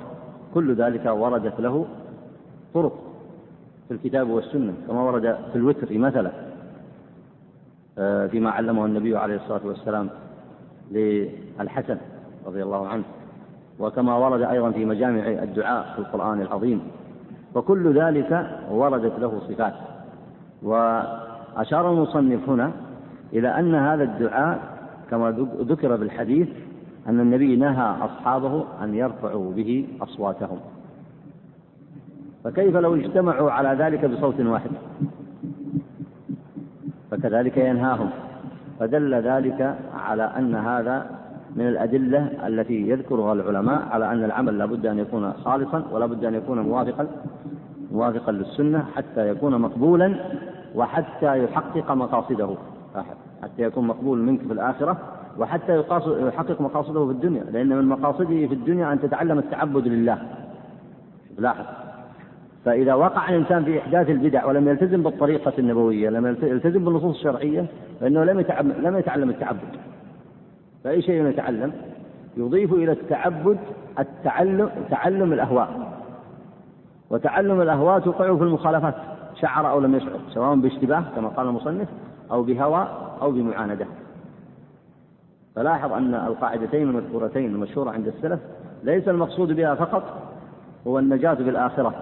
كل ذلك وردت له طرق في الكتاب والسنة كما ورد في الوتر مثلا آه، فيما علمه النبي عليه الصلاة والسلام للحسن رضي الله عنه. وكما ورد أيضا في مجامع الدعاء في القرآن العظيم. وكل ذلك وردت له صفات. وأشار المصنف هنا إلى أن هذا الدعاء كما ذكر بالحديث أن النبي نهى أصحابه أن يرفعوا به أصواتهم. فكيف لو اجتمعوا على ذلك بصوت واحد؟ فكذلك ينهاهم. فدل ذلك على أن هذا من الأدلة التي يذكرها العلماء على أن العمل لابد أن يكون خالصا ولا بد أن يكون موافقا موافقا للسنة حتى يكون مقبولا وحتى يحقق مقاصده. حتى يكون مقبول منك في الآخرة وحتى يحقق مقاصده في الدنيا لأن من مقاصده في الدنيا أن تتعلم التعبد لله. لاحظ. فإذا وقع الإنسان في إحداث البدع ولم يلتزم بالطريقة النبوية لم يلتزم بالنصوص الشرعية فإنه لم يتعلم, لم يتعلم التعبد. فأي شيء يتعلم؟ يضيف إلى التعبد التعلم تعلم الأهواء. وتعلم الأهواء توقع في المخالفات شعر أو لم يشعر سواء باشتباه كما قال المصنف أو بهوى أو بمعاندة. فلاحظ أن القاعدتين المذكورتين المشهورة عند السلف ليس المقصود بها فقط هو النجاة في الآخرة.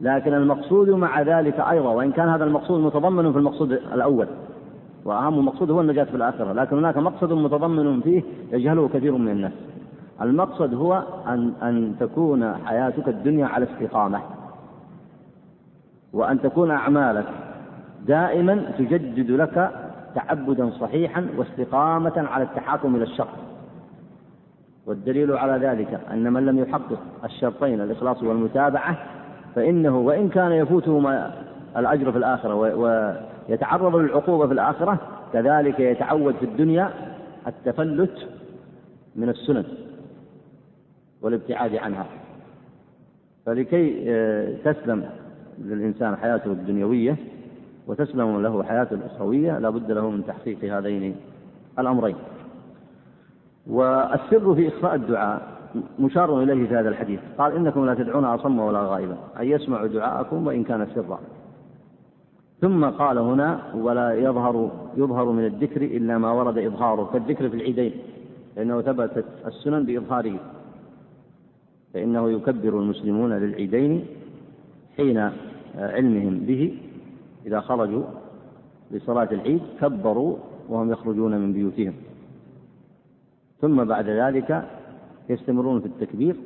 لكن المقصود مع ذلك أيضا وإن كان هذا المقصود متضمن في المقصود الأول وأهم مقصود هو النجاة في الآخرة لكن هناك مقصد متضمن فيه يجهله كثير من الناس. المقصد هو أن أن تكون حياتك الدنيا على استقامة وأن تكون أعمالك دائما تجدد لك تعبدا صحيحا واستقامة على التحاكم إلى الشر والدليل على ذلك أن من لم يحقق الشرطين الإخلاص والمتابعة فإنه وإن كان يفوته ما الأجر في الآخرة ويتعرض للعقوبة في الآخرة كذلك يتعود في الدنيا التفلت من السنن والابتعاد عنها. فلكي آه، تسلم للإنسان حياته الدنيوية وتسلم له حياته الأخروية لا بد له من تحقيق هذين الأمرين. والسر في إخفاء الدعاء مشار إليه في هذا الحديث. قال إنكم لا تدعون أصم ولا غائبا أي يسمع دعاءكم وإن كان سرا. ثم قال هنا ولا يظهر يظهر من الذكر إلا ما ورد إظهاره. كالذكر في العيدين لأنه ثبتت السنن بإظهاره. فإنه يكبر المسلمون للعيدين حين علمهم به. إذا خرجوا لصلاة العيد كبروا وهم يخرجون من بيوتهم. ثم بعد ذلك يستمرون في التكبير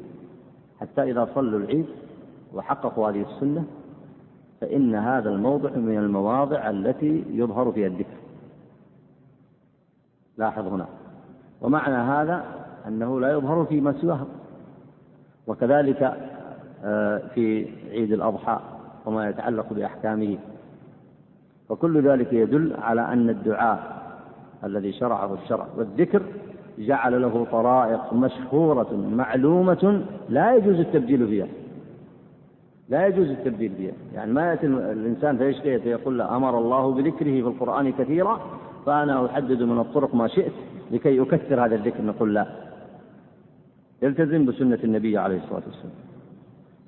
حتى إذا صلوا العيد وحققوا هذه السنة فإن هذا الموضع من المواضع التي يظهر فيها الذكر. لاحظ هنا. ومعنى هذا أنه لا يظهر فيما سواه. وكذلك آه، في عيد الأضحى وما يتعلق بأحكامه فكل ذلك يدل على أن الدعاء الذي شرعه الشرع والذكر جعل له طرائق مشهورة معلومة لا يجوز التبديل فيها. لا يجوز التبديل فيها. يعني ما يأتي الإنسان فيشتهي فيقول له أمر الله بذكره في القرآن كثيرا فأنا أحدد من الطرق ما شئت لكي أكثر هذا الذكر. نقول لا. التزم بسنة النبي عليه الصلاة والسلام.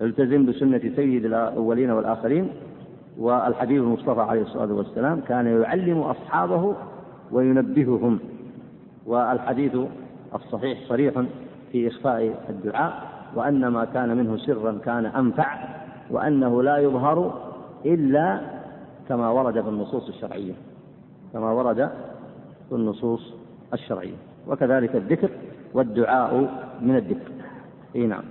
التزم بسنة سيد الأولين والآخرين. والحبيب المصطفى عليه الصلاة والسلام كان يعلم أصحابه وينبههم والحديث الصحيح صريح في إخفاء الدعاء وأن ما كان منه سرا كان أنفع وأنه لا يظهر إلا كما ورد في النصوص الشرعية كما ورد في النصوص الشرعية وكذلك الذكر والدعاء من الذكر. إي نعم.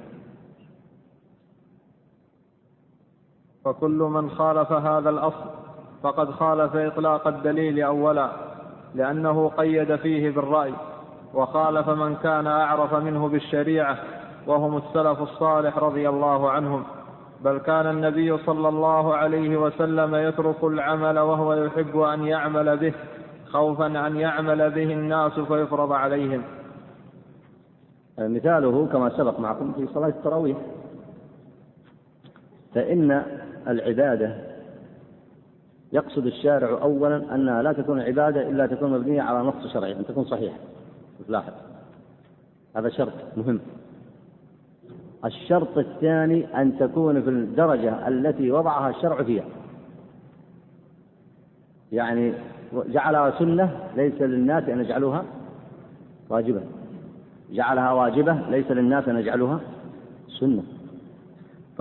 فكل من خالف هذا الأصل فقد خالف إطلاق الدليل أولا لأنه قيد فيه بالرأي وخالف من كان أعرف منه بالشريعة وهم السلف الصالح رضي الله عنهم. بل كان النبي صلى الله عليه وسلم يترك العمل وهو يحب أن يعمل به خوفا أن يعمل به الناس فيفرض عليهم. مثاله كما سبق معكم في صلاة التراويح فإن العبادة. يقصد الشارع أولا أنها لا تكون عبادة إلا تكون مبنية على نص شرعي أن تكون صحيحة. لاحظ. هذا شرط مهم. الشرط الثاني أن تكون في الدرجة التي وضعها الشرع فيها. يعني جعلها سنة ليس للناس أن يجعلوها واجبة جعلها واجبة ليس للناس أن يجعلوها سنة.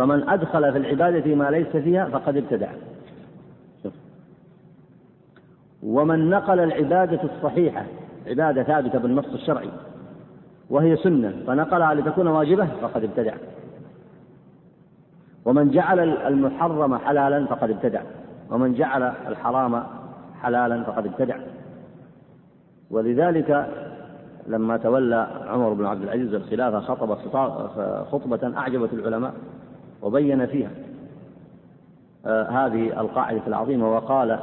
فمن أدخل في العبادة ما ليس فيها فقد ابتدع. ومن نقل العبادة الصحيحة عبادة ثابتة بالنص الشرعي وهي سنة فنقلها لتكون واجبة فقد ابتدع. ومن جعل المحرم حلالا فقد ابتدع. ومن جعل الحرام حلالا فقد ابتدع. ولذلك لما تولى عمر بن عبد العزيز الخلافة خطب خطبة أعجبت العلماء. وبين فيها. آه هذه القاعدة العظيمة وقال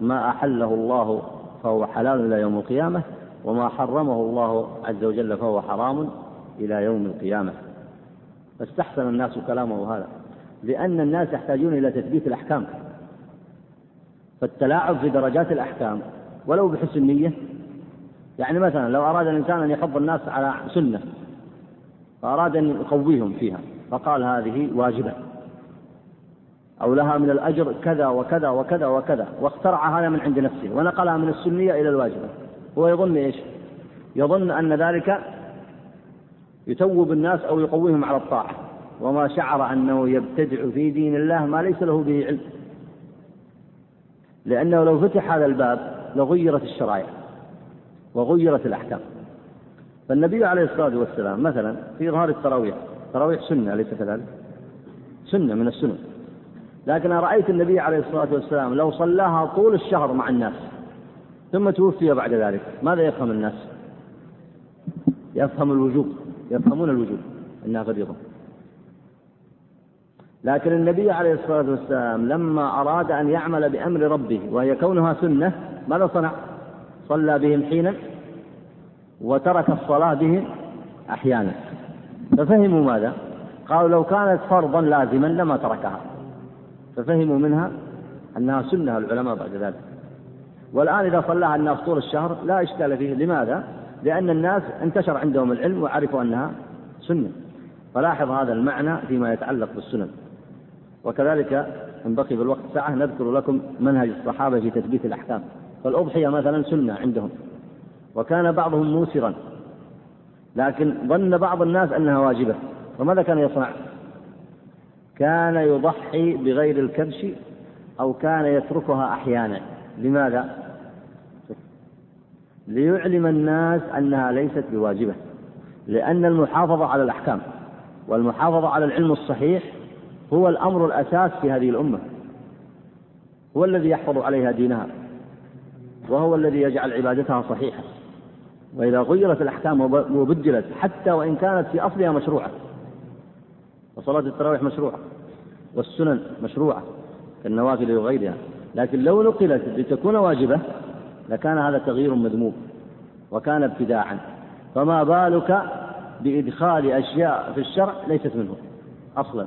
ما أحله الله فهو حلال إلى يوم القيامة وما حرمه الله عز وجل فهو حرام إلى يوم القيامة. فاستحسن الناس كلامه هذا لأن الناس يحتاجون إلى تثبيت الأحكام فالتلاعب في درجات الأحكام ولو بحسن نية يعني مثلا لو أراد الإنسان أن يحض الناس على سنة فأراد أن يقويهم فيها. فقال هذه واجبة. أو لها من الأجر كذا وكذا وكذا وكذا واخترع هذا من عند نفسه ونقلها من السنية إلى الواجبة. هو يظن إيش؟ يظن أن ذلك يتوب الناس أو يقويهم على الطاعة. وما شعر أنه يبتدع في دين الله ما ليس له به علم. لأنه لو فتح هذا الباب لغيرت الشرائع وغيرت الأحكام. فالنبي عليه الصلاة والسلام مثلا في إظهار التراويح التراويح سنة أليس كذلك؟ سنة من السنن لكن رأيت النبي عليه الصلاة والسلام لو صلاها طول الشهر مع الناس ثم توفي بعد ذلك ماذا يفهم الناس؟ يفهم الوجوب يفهمون الوجوب إنها فريضه لكن النبي عليه الصلاة والسلام لما أراد أن يعمل بأمر ربه وهي كونها سنة ماذا صنع؟ صلى بهم حينا وترك الصلاة بهم أحيانا ففهموا ماذا؟ قالوا لو كانت فرضا لازما لما تركها. ففهموا منها أنها سنة العلماء بعد ذلك. والآن إذا صلاها الناس طول الشهر لا إشكال فيه. لماذا؟ لأن الناس انتشر عندهم العلم وعرفوا أنها سنة. فلاحظ هذا المعنى فيما يتعلق بالسنن. وكذلك إن بقي بالوقت ساعة نذكر لكم منهج الصحابة في تثبيت الأحكام. فالأضحية مثلا سنة عندهم. وكان بعضهم موسرا. لكن ظن بعض الناس أنها واجبة فماذا كان يصنع؟ كان يضحي بغير الكبش أو كان يتركها أحيانا لماذا؟ ليعلم الناس أنها ليست بواجبة لأن المحافظة على الأحكام والمحافظة على العلم الصحيح هو الأمر الأساس في هذه الأمة هو الذي يحفظ عليها دينها وهو الذي يجعل عبادتها صحيحة وإذا غيرت الأحكام وبدلت حتى وإن كانت في أصلها مشروعة وصلاة التراويح مشروعة والسنن مشروعة كالنوافل وغيرها لكن لو نقلت لتكون واجبة لكان هذا تغيير مذموم وكان ابتداعا. فما بالك بإدخال أشياء في الشرع ليست منه أصلا.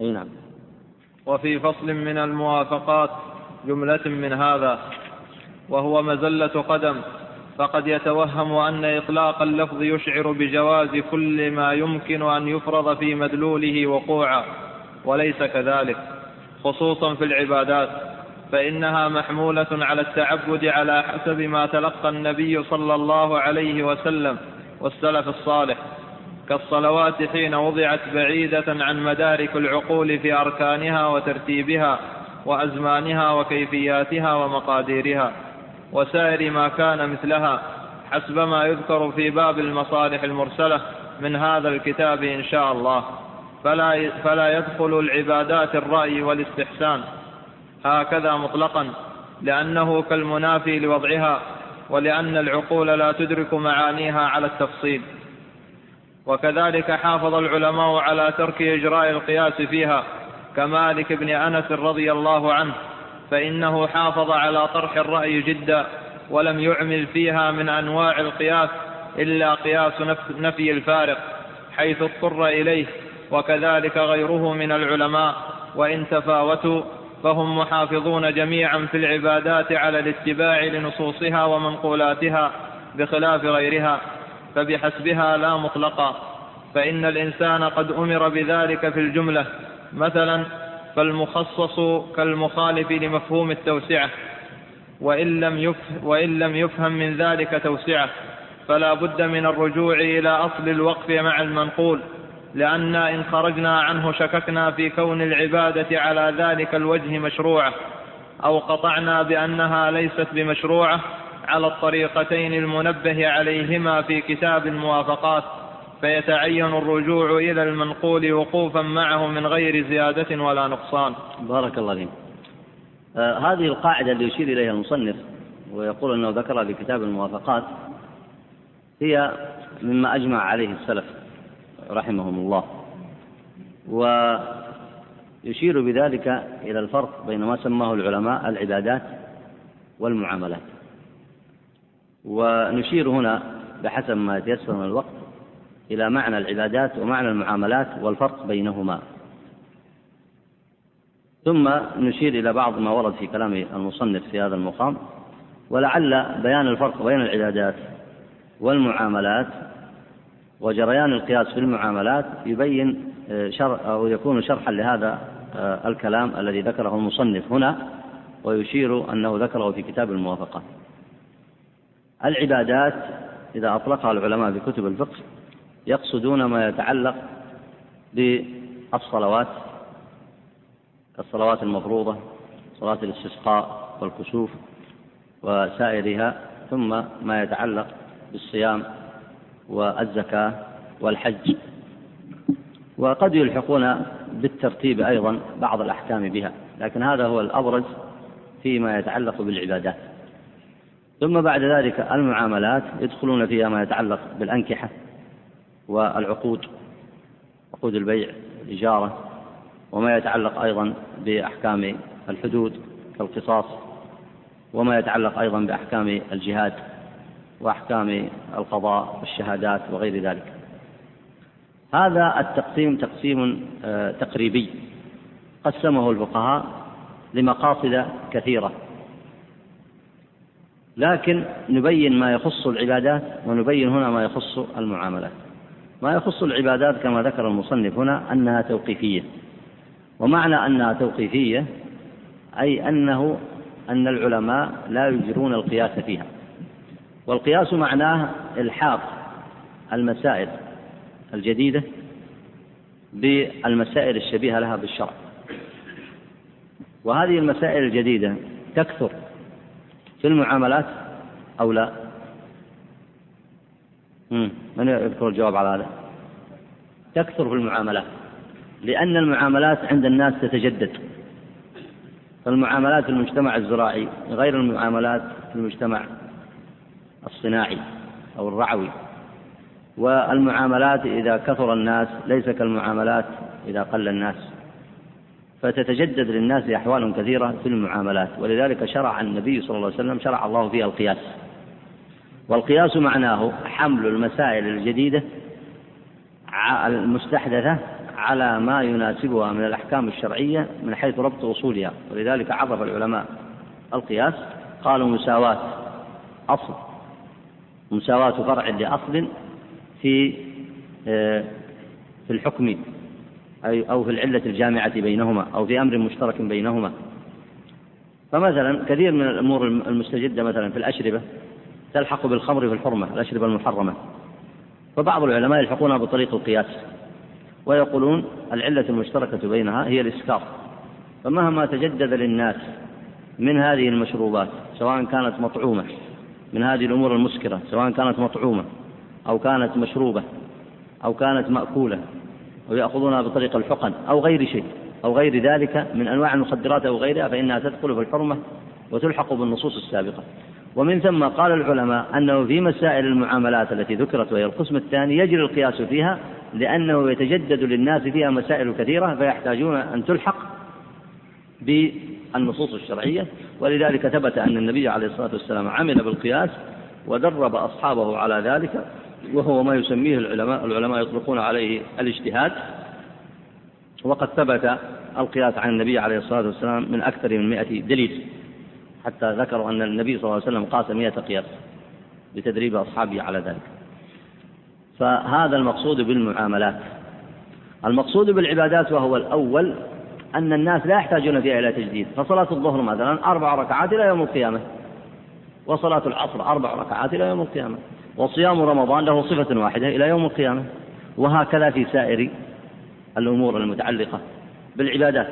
أي نعم. وفي فصل من الموافقات جملة من هذا وهو مزلة قدم. فقد يتوهم أن إطلاق اللفظ يشعر بجواز كل ما يمكن أن يفرض في مدلوله وقوعا وليس كذلك. خصوصا في العبادات فإنها محمولة على التعبد على حسب ما تلقى النبي صلى الله عليه وسلم والسلف الصالح. كالصلوات حين وضعت بعيدة عن مدارك العقول في أركانها وترتيبها وأزمانها وكيفياتها ومقاديرها. وسائر ما كان مثلها. حسب ما يذكر في باب المصالح المرسلة من هذا الكتاب إن شاء الله. فلا, فلا يدخل العبادات الرأي والاستحسان. هكذا مطلقا. لأنه كالمنافي لوضعها ولأن العقول لا تدرك معانيها على التفصيل. وكذلك حافظ العلماء على ترك إجراء القياس فيها كمالك بن أنس رضي الله عنه. فإنه حافظ على طرح الرأي جدا ولم يعمل فيها من أنواع القياس إلا قياس نفي الفارق حيث اضطر إليه وكذلك غيره من العلماء وإن تفاوتوا فهم محافظون جميعا في العبادات على الاتباع لنصوصها ومنقولاتها بخلاف غيرها فبحسبها لا مطلقا فإن الإنسان قد أمر بذلك في الجملة مثلا فالمخصص كالمخالف لمفهوم التوسعة. وإن لم, يفهم وإن لم يفهم من ذلك توسعة. فلا بد من الرجوع إلى أصل الوقف مع المنقول. لأن إن خرجنا عنه شككنا في كون العبادة على ذلك الوجه مشروعة. أو قطعنا بأنها ليست بمشروعة على الطريقتين المنبه عليهما في كتاب الموافقات. فيتعين الرجوع إلى المنقول وقوفا معه من غير زيادة ولا نقصان. بارك الله فيك. آه هذه القاعدة اللي يشير إليها المصنف ويقول أنه ذكرها في كتاب الموافقات هي مما أجمع عليه السلف رحمهم الله. ويشير بذلك إلى الفرق بين ما سماه العلماء العبادات والمعاملات. ونشير هنا بحسب ما يتيسر من الوقت إلى معنى العبادات ومعنى المعاملات والفرق بينهما. ثم نشير إلى بعض ما ورد في كلام المصنف في هذا المقام ولعل بيان الفرق بين العبادات والمعاملات وجريان القياس في المعاملات يبين آه، شر أو يكون شرحا لهذا آه، الكلام الذي ذكره المصنف هنا ويشير أنه ذكره في كتاب الموافقات العبادات إذا أطلقها العلماء في كتب الفقه يقصدون ما يتعلق بالصلوات كالصلوات المفروضة صلاة الاستسقاء والكسوف وسائرها ثم ما يتعلق بالصيام والزكاة والحج. وقد يلحقون بالترتيب أيضا بعض الأحكام بها لكن هذا هو الأبرز فيما يتعلق بالعبادات. ثم بعد ذلك المعاملات يدخلون فيها ما يتعلق بالأنكحة والعقود عقود البيع الإجارة وما يتعلق أيضا بأحكام الحدود كالقصاص وما يتعلق أيضا بأحكام الجهاد وأحكام القضاء والشهادات وغير ذلك. هذا التقسيم تقسيم آه، تقريبي قسمه الفقهاء لمقاصد كثيرة. لكن نبين ما يخص العبادات ونبين هنا ما يخص المعاملات. ما يخص العبادات كما ذكر المصنف هنا أنها توقيفية. ومعنى أنها توقيفية أي أنه أن العلماء لا يجرون القياس فيها. والقياس معناه إلحاق المسائل الجديدة بالمسائل الشبيهة لها بالشرع. وهذه المسائل الجديدة تكثر في المعاملات أو لا؟ من يذكر الجواب على هذا؟ تكثر في المعاملات. لأن المعاملات عند الناس تتجدد. فالمعاملات في المجتمع الزراعي غير المعاملات في المجتمع الصناعي أو الرعوي. والمعاملات إذا كثر الناس ليس كالمعاملات إذا قل الناس. فتتجدد للناس أحوال كثيرة في المعاملات. ولذلك شرع النبي صلى الله عليه وسلم شرع الله فيها القياس. والقياس معناه حمل المسائل الجديدة المستحدثة على ما يناسبها من الأحكام الشرعية من حيث ربط أصولها ولذلك عرف العلماء القياس قالوا مساواة أصل مساواة فرع لأصل في آه، في الحكم أو في العلة الجامعة بينهما أو في أمر مشترك بينهما. فمثلا كثير من الأمور المستجدة مثلا في الأشربة تلحق بالخمر في الحرمة الأشربة المحرمة. فبعض العلماء يلحقونها بطريق القياس ويقولون العلة المشتركة بينها هي الإسكار. فمهما تجدد للناس من هذه المشروبات سواء كانت مطعومة من هذه الأمور المسكرة سواء كانت مطعومة أو كانت مشروبة أو كانت مأكولة أو يأخذونها بطريق الحقن أو غير شيء أو غير ذلك من أنواع المخدرات أو غيرها فإنها تدخل في الحرمة وتلحق بالنصوص السابقة. ومن ثم قال العلماء أنه في مسائل المعاملات التي ذكرت وهي القسم الثاني يجري القياس فيها لأنه يتجدد للناس فيها مسائل كثيرة فيحتاجون أن تلحق بالنصوص الشرعية. ولذلك ثبت أن النبي عليه الصلاة والسلام عمل بالقياس ودرب أصحابه على ذلك وهو ما يسميه العلماء العلماء يطلقون عليه الاجتهاد. وقد ثبت القياس عن النبي عليه الصلاة والسلام من أكثر من مئة دليل. حتى ذكروا أن النبي صلى الله عليه وسلم قاس مئة قياس لتدريب أصحابه على ذلك. فهذا المقصود بالمعاملات. المقصود بالعبادات وهو الأول أن الناس لا يحتاجون فيها إلى تجديد. فصلاة الظهر مثلا أربع ركعات إلى يوم القيامة. وصلاة العصر أربع ركعات إلى يوم القيامة. وصيام رمضان له صفة واحدة إلى يوم القيامة. وهكذا في سائر الأمور المتعلقة بالعبادات.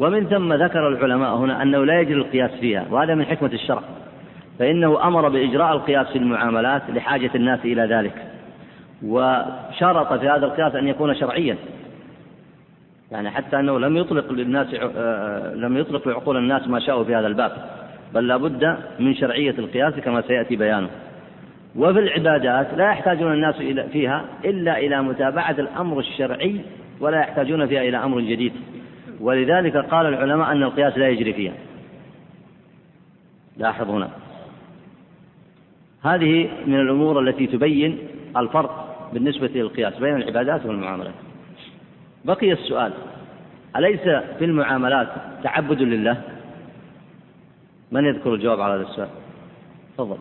ومن ثم ذكر العلماء هنا أنه لا يجري القياس فيها وهذا من حكمة الشرع. فإنه أمر بإجراء القياس في المعاملات لحاجة الناس إلى ذلك. وشرط في هذا القياس أن يكون شرعيا. يعني حتى أنه لم يطلق للناس آه، لم يطلق لعقول الناس ما شاءوا في هذا الباب. بل لابد من شرعية القياس كما سيأتي بيانه. وفي العبادات لا يحتاجون الناس فيها إلا إلى متابعة الأمر الشرعي ولا يحتاجون فيها إلى أمر جديد. ولذلك قال العلماء أن القياس لا يجري فيها. لاحظ هنا. هذه من الأمور التي تبين الفرق بالنسبة للقياس بين العبادات والمعاملات. بقي السؤال أليس في المعاملات تعبد لله؟ من يذكر الجواب على هذا السؤال؟ تفضل.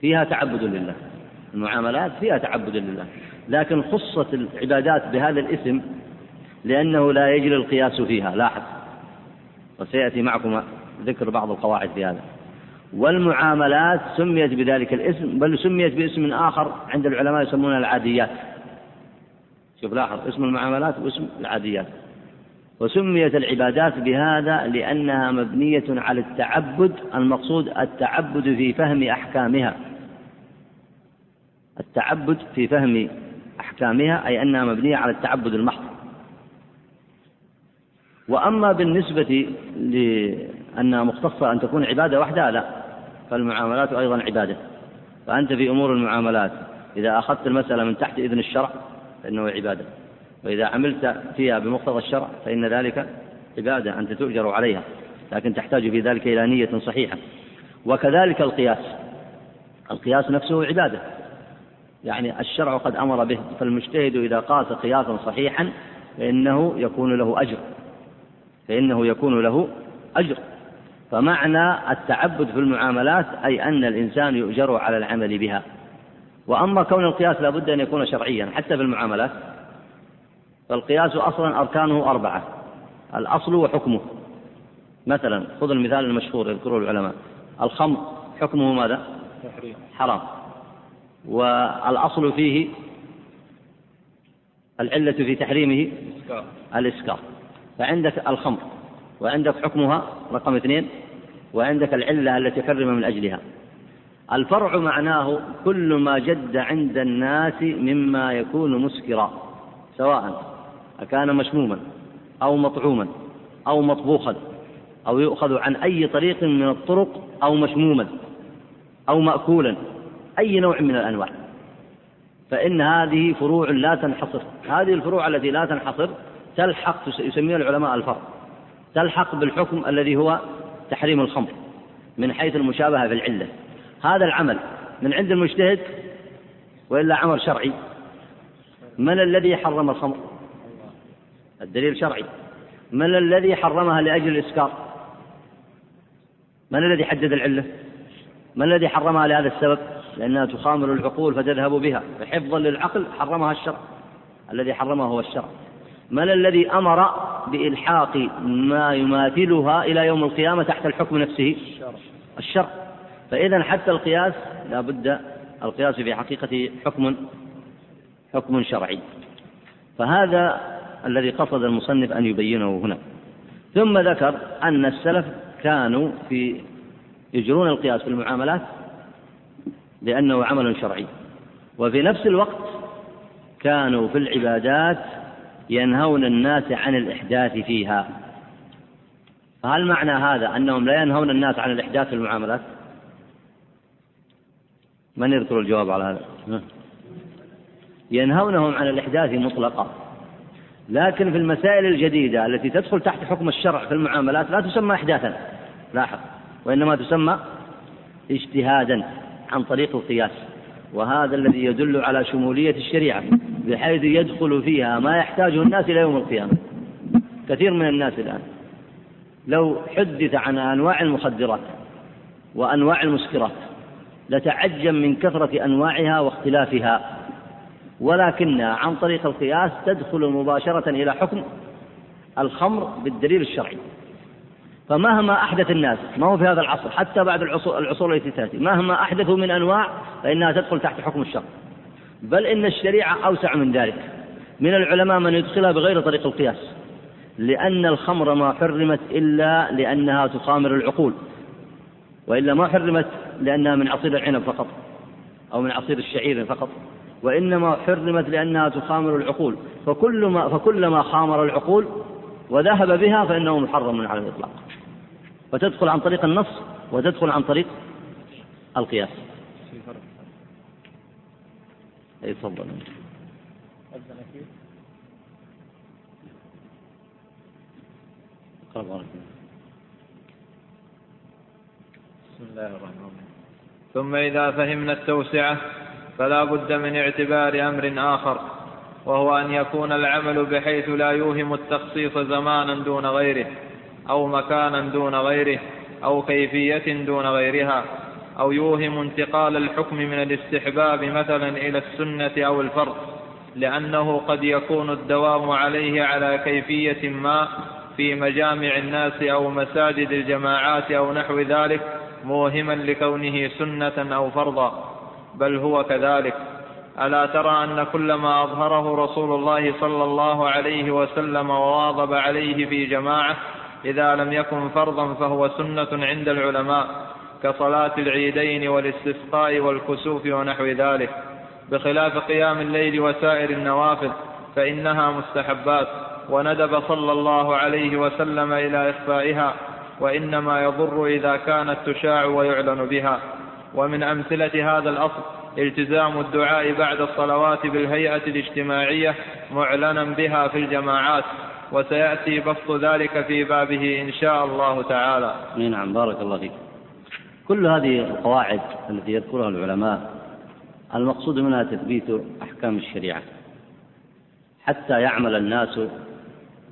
فيها تعبد لله. المعاملات فيها تعبد لله. لكن خصت العبادات بهذا الاسم لأنه لا يجري القياس فيها. لاحظ. وسيأتي معكم ذكر بعض القواعد في هذا. والمعاملات سميت بذلك الاسم بل سميت باسم آخر عند العلماء يسمونها العاديات. شوف لاحظ. اسم المعاملات واسم العاديات. وسميت العبادات بهذا لأنها مبنية على التعبد المقصود التعبد في فهم أحكامها. التعبد في فهم أحكامها أي أنها مبنية على التعبد المحض. وأما بالنسبة لأنها مختصة أن تكون عبادة وحدها لا. فالمعاملات أيضا عبادة. فأنت في أمور المعاملات إذا أخذت المسألة من تحت إذن الشرع فإنه عبادة. وإذا عملت فيها بمقتضى الشرع فإن ذلك عبادة أنت تؤجر عليها. لكن تحتاج في ذلك إلى نية صحيحة. وكذلك القياس. القياس نفسه عبادة. يعني الشرع قد أمر به فالمجتهد إذا قاس قياسا صحيحا فإنه يكون له أجر. فإنه يكون له أجر. فمعنى التعبد في المعاملات أي أن الإنسان يؤجر على العمل بها. وأما كون القياس لا بد أن يكون شرعيا حتى في المعاملات. فالقياس أصلا أركانه أربعة. الأصل وحكمه. مثلا خذ المثال المشهور يذكره العلماء. الخمر حكمه ماذا؟ حرام. والأصل فيه العلة في تحريمه الإسكار. فعندك الخمر وعندك حكمها رقم اثنين وعندك العلة التي حرم من أجلها. الفرع معناه كل ما جد عند الناس مما يكون مسكرا سواء أكان مشموما أو مطعوما أو مطبوخا أو يؤخذ عن أي طريق من الطرق أو مشموما أو مأكولا أي نوع من الأنواع. فإن هذه فروع لا تنحصر هذه الفروع التي لا تنحصر تلحق يسميها العلماء الفرض تلحق بالحكم الذي هو تحريم الخمر من حيث المشابهة في العلة. هذا العمل من عند المجتهد وإلا عمل شرعي؟ من الذي حرم الخمر؟ الدليل شرعي. من الذي حرمها لأجل الإسكار؟ من الذي حدد العلة؟ من الذي حرمها لهذا السبب؟ لأنها تخامر العقول فتذهب بها. فحفظا للعقل حرمها الشرع. الذي حرمه هو الشرع. من الذي أمر بإلحاق ما يماثلها إلى يوم القيامة تحت الحكم نفسه؟ الشرع فإذا حتى القياس لا بد القياس في حقيقته حكم حكم شرعي. فهذا الذي قصد المصنف أن يبينه هنا. ثم ذكر أن السلف كانوا في يجرون القياس في المعاملات لأنه عمل شرعي. وفي نفس الوقت كانوا في العبادات ينهون الناس عن الإحداث فيها. فهل معنى هذا أنهم لا ينهون الناس عن الإحداث في المعاملات؟ من يذكر الجواب على هذا؟ ينهونهم عن الإحداث مطلقا لكن في المسائل الجديدة التي تدخل تحت حكم الشرع في المعاملات لا تسمى إحداثا. لاحظ. وإنما تسمى اجتهادا عن طريق القياس. وهذا الذي يدل على شمولية الشريعة بحيث يدخل فيها ما يحتاجه الناس إلى يوم القيامة. كثير من الناس الآن لو حدث عن أنواع المخدرات وأنواع المسكرات لتعجب من كثرة أنواعها واختلافها ولكنها عن طريق القياس تدخل مباشرة إلى حكم الخمر بالدليل الشرعي. فمهما أحدث الناس ما هو في هذا العصر حتى بعد العصور, العصور التي تأتي مهما أحدثوا من أنواع فإنها تدخل تحت حكم الشرع. بل إن الشريعة أوسع من ذلك. من العلماء من يدخلها بغير طريق القياس. لأن الخمر ما حرمت إلا لأنها تخامر العقول. وإلا ما حرمت لأنها من عصير العنب فقط أو من عصير الشعير فقط. وإنما حرمت لأنها تخامر العقول. فكل ما فكلما خامر العقول وذهب بها فإنه محرم على الإطلاق. فتدخل عن طريق النص وتدخل عن طريق القياس. أي تفضل. بسم الله الرحمن الرحيم. ثم إذا فهمنا التوسعة فلا بد من اعتبار أمر آخر وهو أن يكون العمل بحيث لا يوهم التخصيص زمانا دون غيره. أو مكانا دون غيره أو كيفية دون غيرها أو يوهم انتقال الحكم من الاستحباب مثلا إلى السنة أو الفرض لأنه قد يكون الدوام عليه على كيفية ما في مجامع الناس أو مساجد الجماعات أو نحو ذلك موهما لكونه سنة أو فرضا. بل هو كذلك. ألا ترى أن كل ما أظهره رسول الله صلى الله عليه وسلم وواظب عليه في جماعة إذا لم يكن فرضا فهو سنة عند العلماء كصلاة العيدين والاستسقاء والكسوف ونحو ذلك. بخلاف قيام الليل وسائر النوافل فإنها مستحبات. وندب صلى الله عليه وسلم إلى إخفائها وإنما يضر إذا كانت تشاع ويعلن بها. ومن أمثلة هذا الأصل التزام الدعاء بعد الصلوات بالهيئة الاجتماعية معلنا بها في الجماعات. وسيأتي بسط ذلك في بابه إن شاء الله تعالى. نعم بارك الله فيك. كل هذه القواعد التي يذكرها العلماء المقصود منها تثبيت أحكام الشريعة. حتى يعمل الناس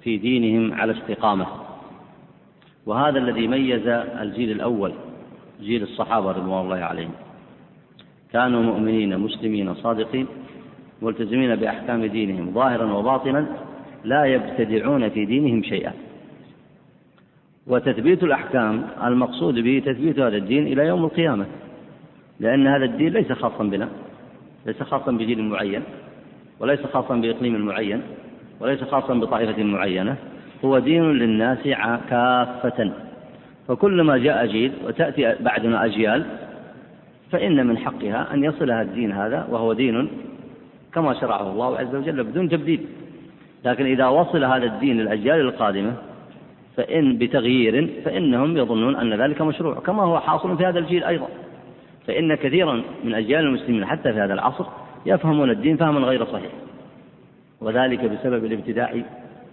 في دينهم على استقامة. وهذا الذي ميز الجيل الأول جيل الصحابة رضوان الله عليهم. كانوا مؤمنين مسلمين صادقين ملتزمين بأحكام دينهم ظاهرا وباطنا لا يبتدعون في دينهم شيئا. وتثبيت الأحكام المقصود به تثبيت هذا الدين إلى يوم القيامة لأن هذا الدين ليس خاصا بنا ليس خاصا بجيل معين وليس خاصا بإقليم معين وليس خاصا بطائفة معينة هو دين للناس كافة. فكلما جاء جيل وتأتي بعدنا أجيال فإن من حقها أن يصلها الدين هذا وهو دين كما شرعه الله عز وجل بدون تبديل. لكن إذا وصل هذا الدين للأجيال القادمة فإن بتغيير فإنهم يظنون أن ذلك مشروع كما هو حاصل في هذا الجيل أيضا. فإن كثيرا من أجيال المسلمين حتى في هذا العصر يفهمون الدين فهما غير صحيح. وذلك بسبب الابتداع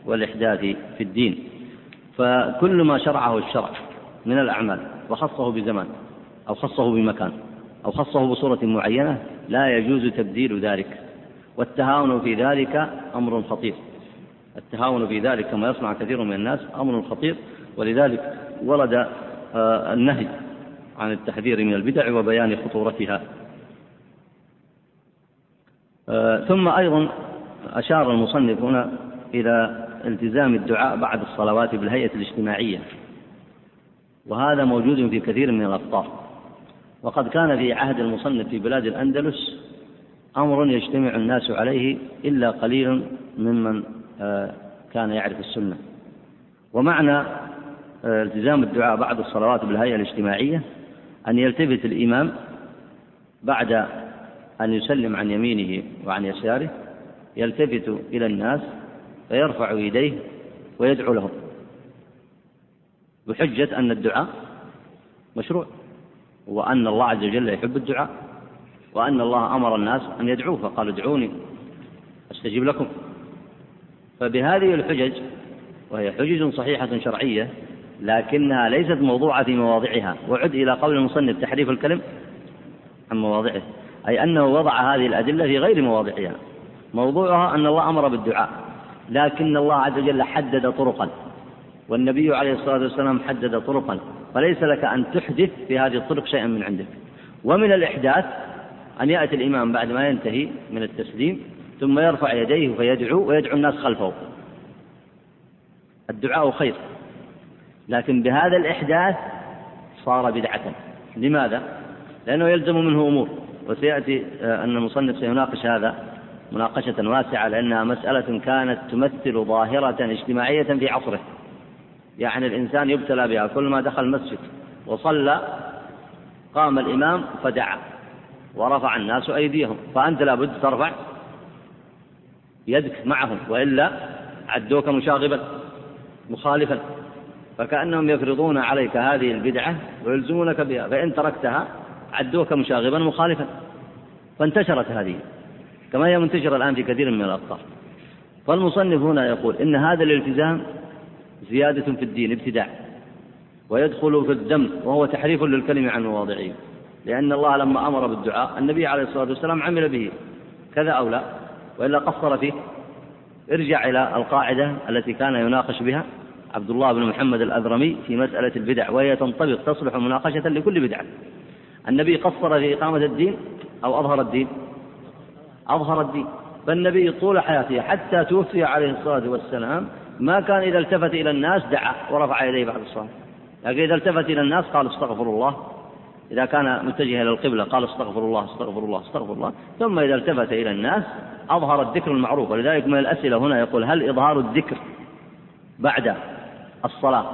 والإحداث في الدين. فكل ما شرعه الشرع من الأعمال وخصه بزمان أو خصه بمكان أو خصه بصورة معينة لا يجوز تبديل ذلك. والتهاون في ذلك أمر خطير. التهاون في ذلك كما يصنع كثير من الناس أمر خطير ولذلك ورد آه، النهي عن التحذير من البدع وبيان خطورتها. آه، ثم أيضا أشار المصنف هنا إلى التزام الدعاء بعد الصلوات بالهيئة الاجتماعية وهذا موجود في كثير من الأقطار وقد كان في عهد المصنف في بلاد الأندلس أمر يجتمع الناس عليه إلا قليل ممن كان يعرف السنة. ومعنى آه، التزام الدعاء بعد الصلوات بالهيئة الاجتماعية أن يلتفت الإمام بعد أن يسلم عن يمينه وعن يساره يلتفت إلى الناس فيرفع يديه ويدعو لهم. بحجة أن الدعاء مشروع وأن الله عز وجل يحب الدعاء وأن الله أمر الناس أن يدعوه فقال ادعوني أستجيب لكم. فبهذه الحجج وهي حجج صحيحة شرعية لكنها ليست موضوعة في مواضعها. وعد إلى قول المصنف تحريف الكلم عن مواضعه أي أنه وضع هذه الأدلة في غير مواضعها. موضوعها أن الله أمر بالدعاء لكن الله عز وجل حدد طرقا والنبي عليه الصلاة والسلام حدد طرقا. فليس لك أن تحدث في هذه الطرق شيئا من عندك. ومن الإحداث أن يأتي الإمام بعد ما ينتهي من التسليم ثم يرفع يديه فيدعو ويدعو الناس خلفه. الدعاء خير. لكن بهذا الإحداث صار بدعة. لماذا؟ لأنه يلزم منه أمور. وسيأتي آه، أن المصنف سيناقش هذا مناقشة واسعة لأنها مسألة كانت تمثل ظاهرة اجتماعية في عصره. يعني الإنسان يبتلى بها. كل ما دخل المسجد وصلى قام الإمام فدعا ورفع الناس أيديهم. فأنت لابد ترفع يدك معهم وإلا عدوك مشاغبا مخالفا. فكأنهم يفرضون عليك هذه البدعة ويلزمونك بها فإن تركتها عدوك مشاغبا مخالفا. فانتشرت هذه. كما هي منتشرة الآن في كثير من الأقطار فالمصنف هنا يقول إن هذا الالتزام زيادة في الدين ابتداع. ويدخل في الدم وهو تحريف للكلمة عن مواضعه. لأن الله لما أمر بالدعاء النبي عليه الصلاة والسلام عمل به. كذا أو لا؟ وإلا قصر فيه. ارجع إلى القاعدة التي كان يناقش بها عبد الله بن محمد الأذرمي في مسألة البدع وهي تنطبق تصلح مناقشة لكل بدعة النبي قصر في إقامة الدين أو أظهر الدين؟ أظهر الدين. فالنبي طول حياته حتى توفي عليه الصلاة والسلام ما كان إذا التفت إلى الناس دعا ورفع يديه بعد الصلاة. لكن إذا التفت إلى الناس قال استغفر الله. إذا كان متجها إلى القبلة قال استغفر الله استغفر الله استغفر الله. ثم إذا التفت إلى الناس أظهر الذكر المعروف. ولذلك من الأسئلة هنا يقول هل إظهار الذكر بعد الصلاة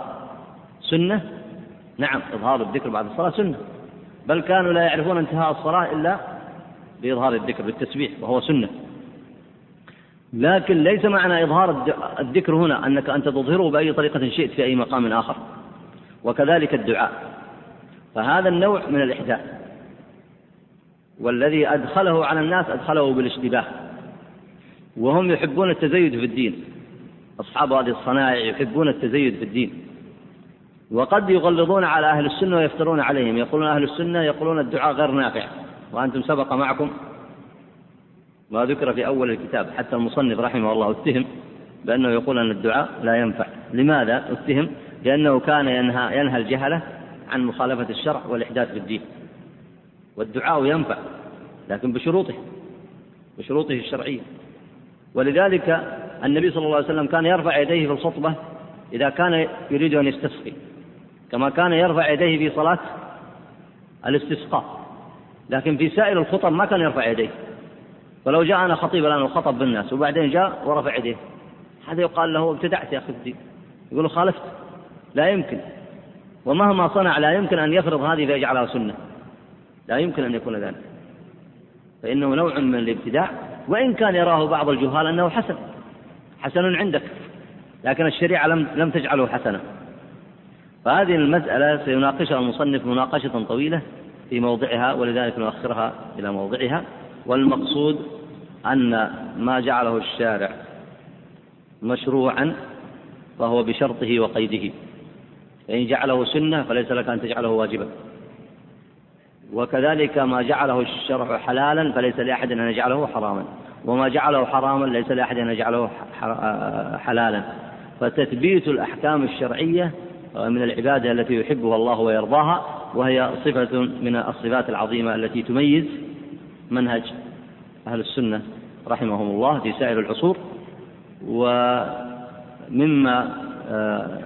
سنة؟ نعم إظهار الذكر بعد الصلاة سنة. بل كانوا لا يعرفون انتهاء الصلاة إلا بإظهار الذكر بالتسبيح وهو سنة. لكن ليس معنى إظهار الذكر هنا أنك أنت تظهره بأي طريقة شئت في أي مقام آخر. وكذلك الدعاء. فهذا النوع من الإحداث. والذي أدخله على الناس أدخله بالاشتباه. وهم يحبون التزيد في الدين. أصحاب هذه الصنائع يحبون التزيد في الدين. وقد يغلظون على أهل السنة ويفترون عليهم. يقولون أهل السنة يقولون الدعاء غير نافع. وأنتم سبق معكم ما ذكر في أول الكتاب. حتى المصنف رحمه الله اتهم بأنه يقول أن الدعاء لا ينفع. لماذا اتهم؟ لأنه كان ينهى, ينهى الجهلة عن مخالفة الشرع والإحداث في الدين. والدعاء ينفع لكن بشروطه بشروطه الشرعية. ولذلك النبي صلى الله عليه وسلم كان يرفع يديه في الخطبة إذا كان يريد أن يستسقي كما كان يرفع يديه في صلاة الاستسقاء. لكن في سائر الخطب ما كان يرفع يديه. فلو جاءنا خطيب الآن وخطب بالناس وبعدين جاء ورفع يديه هذا يقال له ابتدعت يا أخي الدين؟ يقول خالفت. لا يمكن. ومهما صنع لا يمكن أن يفرض هذه فيجعلها سنة. لا يمكن أن يكون ذلك. فإنه نوع من الابتداع وإن كان يراه بعض الجهال أنه حسن حسن عندك لكن الشريعة لم لم تجعله حسنا. فهذه المسألة سيناقشها المصنف مناقشة طويلة في موضعها ولذلك نؤخرها إلى موضعها. والمقصود أن ما جعله الشارع مشروعا فهو بشرطه وقيده. فإن جعله سنة فليس لك أن تجعله واجبا. وكذلك ما جعله الشرع حلالا فليس لأحد أن يجعله حراما وما جعله حراما ليس لأحد أن يجعله حلالا. فتثبيت الأحكام الشرعية من العبادة التي يحبها الله ويرضاها وهي صفة من الصفات العظيمة التي تميز منهج أهل السنة رحمهم الله في سائر العصور. ومما آه،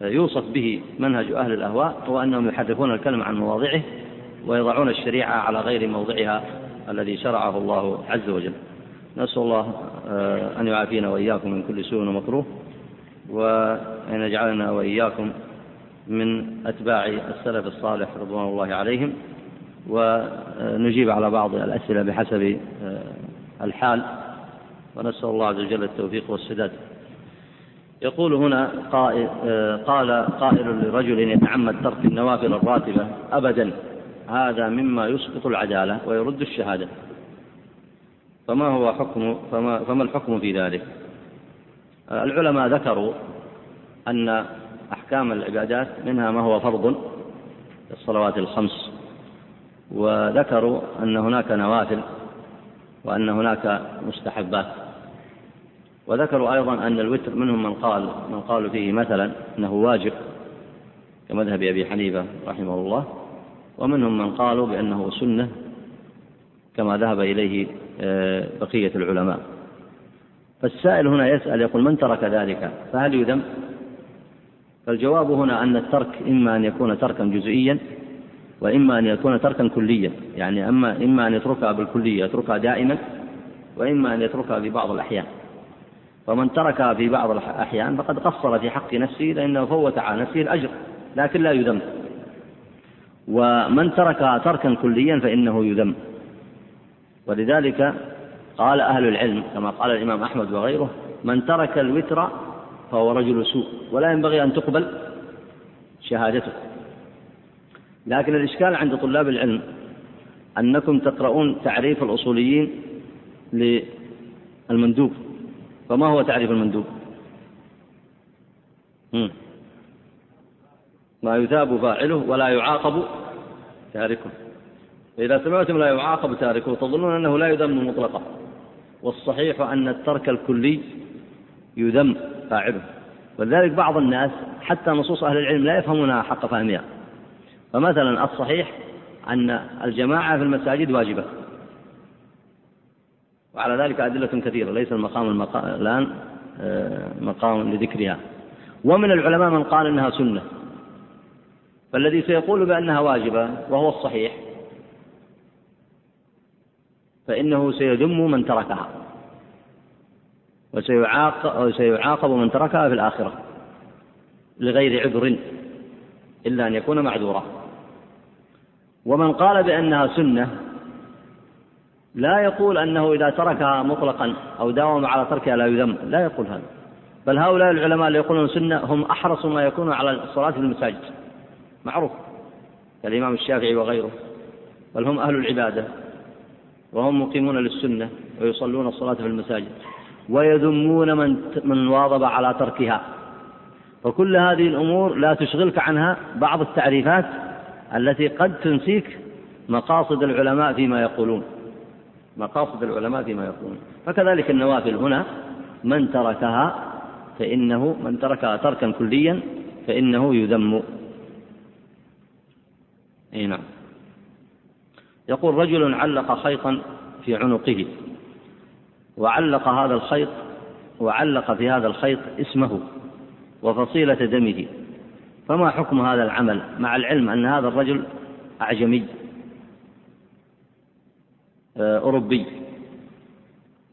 يوصف به منهج أهل الأهواء هو أنهم يحرفون الكلم عن مواضعه ويضعون الشريعة على غير موضعها الذي شرعه الله عز وجل. نسأل الله آه، أن يعافينا وإياكم من كل سوء ومكروه وأن يجعلنا وإياكم من أتباع السلف الصالح رضوان الله عليهم. ونجيب على بعض الأسئلة بحسب آه، الحال. ونسأل الله عز وجل التوفيق والسداد. يقول هنا قائل آه، قال قائل لرجل يتعمد ترك النوافل الراتبة أبدا هذا مما يسقط العدالة ويرد الشهادة. فما هو حكم فما, فما الحكم في ذلك؟ آه، العلماء ذكروا أن أحكام العبادات منها ما هو فرض الصلوات الخمس وذكروا أن هناك نوافل وأن هناك مستحبات. وذكروا أيضا أن الوتر منهم من قال من قالوا فيه مثلا أنه واجب كمذهب أبي حنيفة رحمه الله ومنهم من قالوا بأنه سنة كما ذهب إليه آه، بقية العلماء. فالسائل هنا يسأل يقول من ترك ذلك؟ فهل يذم؟ فالجواب هنا أن الترك إما أن يكون تركا جزئيا وإما أن يكون تركا كليا. يعني أما إما أن يتركها بالكلية يتركها دائما وإما أن يتركها في بعض الأحيان. فمن تركها في بعض الأحيان فقد قصر في حق نفسه لأنه فوت على نفسه الأجر لكن لا يذم. ومن تركها تركا كليا فإنه يذم. ولذلك قال أهل العلم كما قال الإمام أحمد وغيره من ترك الوتر فهو رجل سوء ولا ينبغي أن تقبل شهادته. لكن الإشكال عند طلاب العلم أنكم تقرؤون تعريف الأصوليين للمندوب. فما هو تعريف المندوب؟ ما يثاب فاعله ولا يعاقب تاركه. فإذا سمعتم لا يعاقب تاركه تظنون أنه لا يذم مطلقا والصحيح أن الترك الكلي يذم فاعله. ولذلك بعض الناس حتى نصوص أهل العلم لا يفهمونها حق فهمها. فمثلا الصحيح أن الجماعة في المساجد واجبة. وعلى ذلك أدلة كثيرة ليس المقام الآن آه، مقام لذكرها. ومن العلماء من قال إنها سنة. فالذي سيقول بأنها واجبة وهو الصحيح فإنه سيذم من تركها. وسيعاقب من تركها في الآخرة. لغير عذر إلا أن يكون معذورا. ومن قال بأنها سنة لا يقول أنه إذا تركها مطلقا أو داوم على تركها لا يذم لا يقول هذا. بل هؤلاء العلماء اللي يقولون سنة هم أحرص ما يكون على الصلاة في المساجد. معروف. كالإمام الشافعي وغيره. بل هم أهل العبادة. وهم مقيمون للسنة ويصلون الصلاة في المساجد. ويذمون من من واظب على تركها. فكل هذه الأمور لا تشغلك عنها بعض التعريفات التي قد تنسيك مقاصد العلماء فيما يقولون. مقاصد العلماء فيما يقولون. فكذلك النوافل هنا من تركها فإنه من تركها تركا كليا فإنه يذم. أي نعم. يقول رجل علق خيطا في عنقه. وعلق هذا الخيط وعلق في هذا الخيط اسمه وفصيلة دمه. فما حكم هذا العمل؟ مع العلم أن هذا الرجل أعجمي. أوروبي.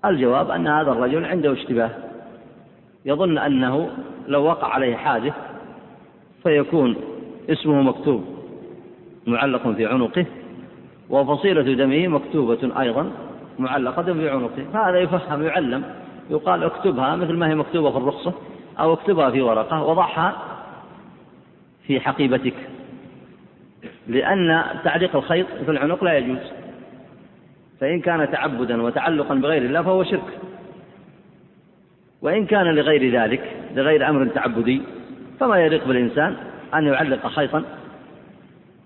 الجواب أن هذا الرجل عنده اشتباه. يظن أنه لو وقع عليه حادث فيكون اسمه مكتوب معلق في عنقه وفصيلة دمه مكتوبة أيضا معلقة في عنقه. فهذا يفهم يعلم يقال اكتبها مثل ما هي مكتوبة في الرخصة أو اكتبها في ورقة وضعها في حقيبتك. لأن تعليق الخيط في العنق لا يجوز. فإن كان تعبدا وتعلقا بغير الله فهو شرك. وإن كان لغير ذلك لغير أمر تعبدي فما يليق بالإنسان أن يعلق خيطا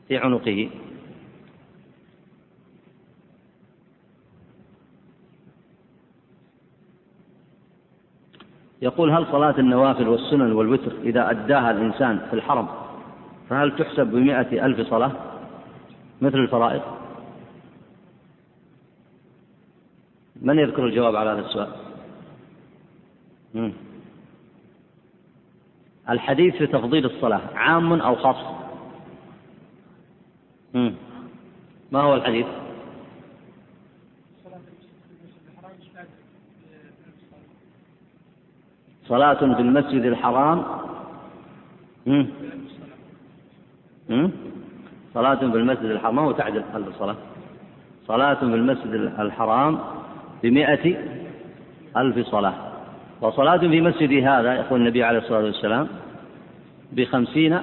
في عنقه. يقول هل صلاة النوافل والسنن والوتر إذا أداها الإنسان في الحرم فهل تحسب بمئة ألف صلاة مثل الفرائض؟ من يذكر الجواب على هذا السؤال. الحديث في تفضيل الصلاة عام أو خاص. ما هو الحديث صلاة في المسجد الحرام. صلاة في المسجد الحرام ما هو تعدل ألف صلاة صلاة في المسجد الحرام بمئة ألف صلاة. وصلاة في مسجد هذا يقول النبي عليه الصلاة والسلام بخمسين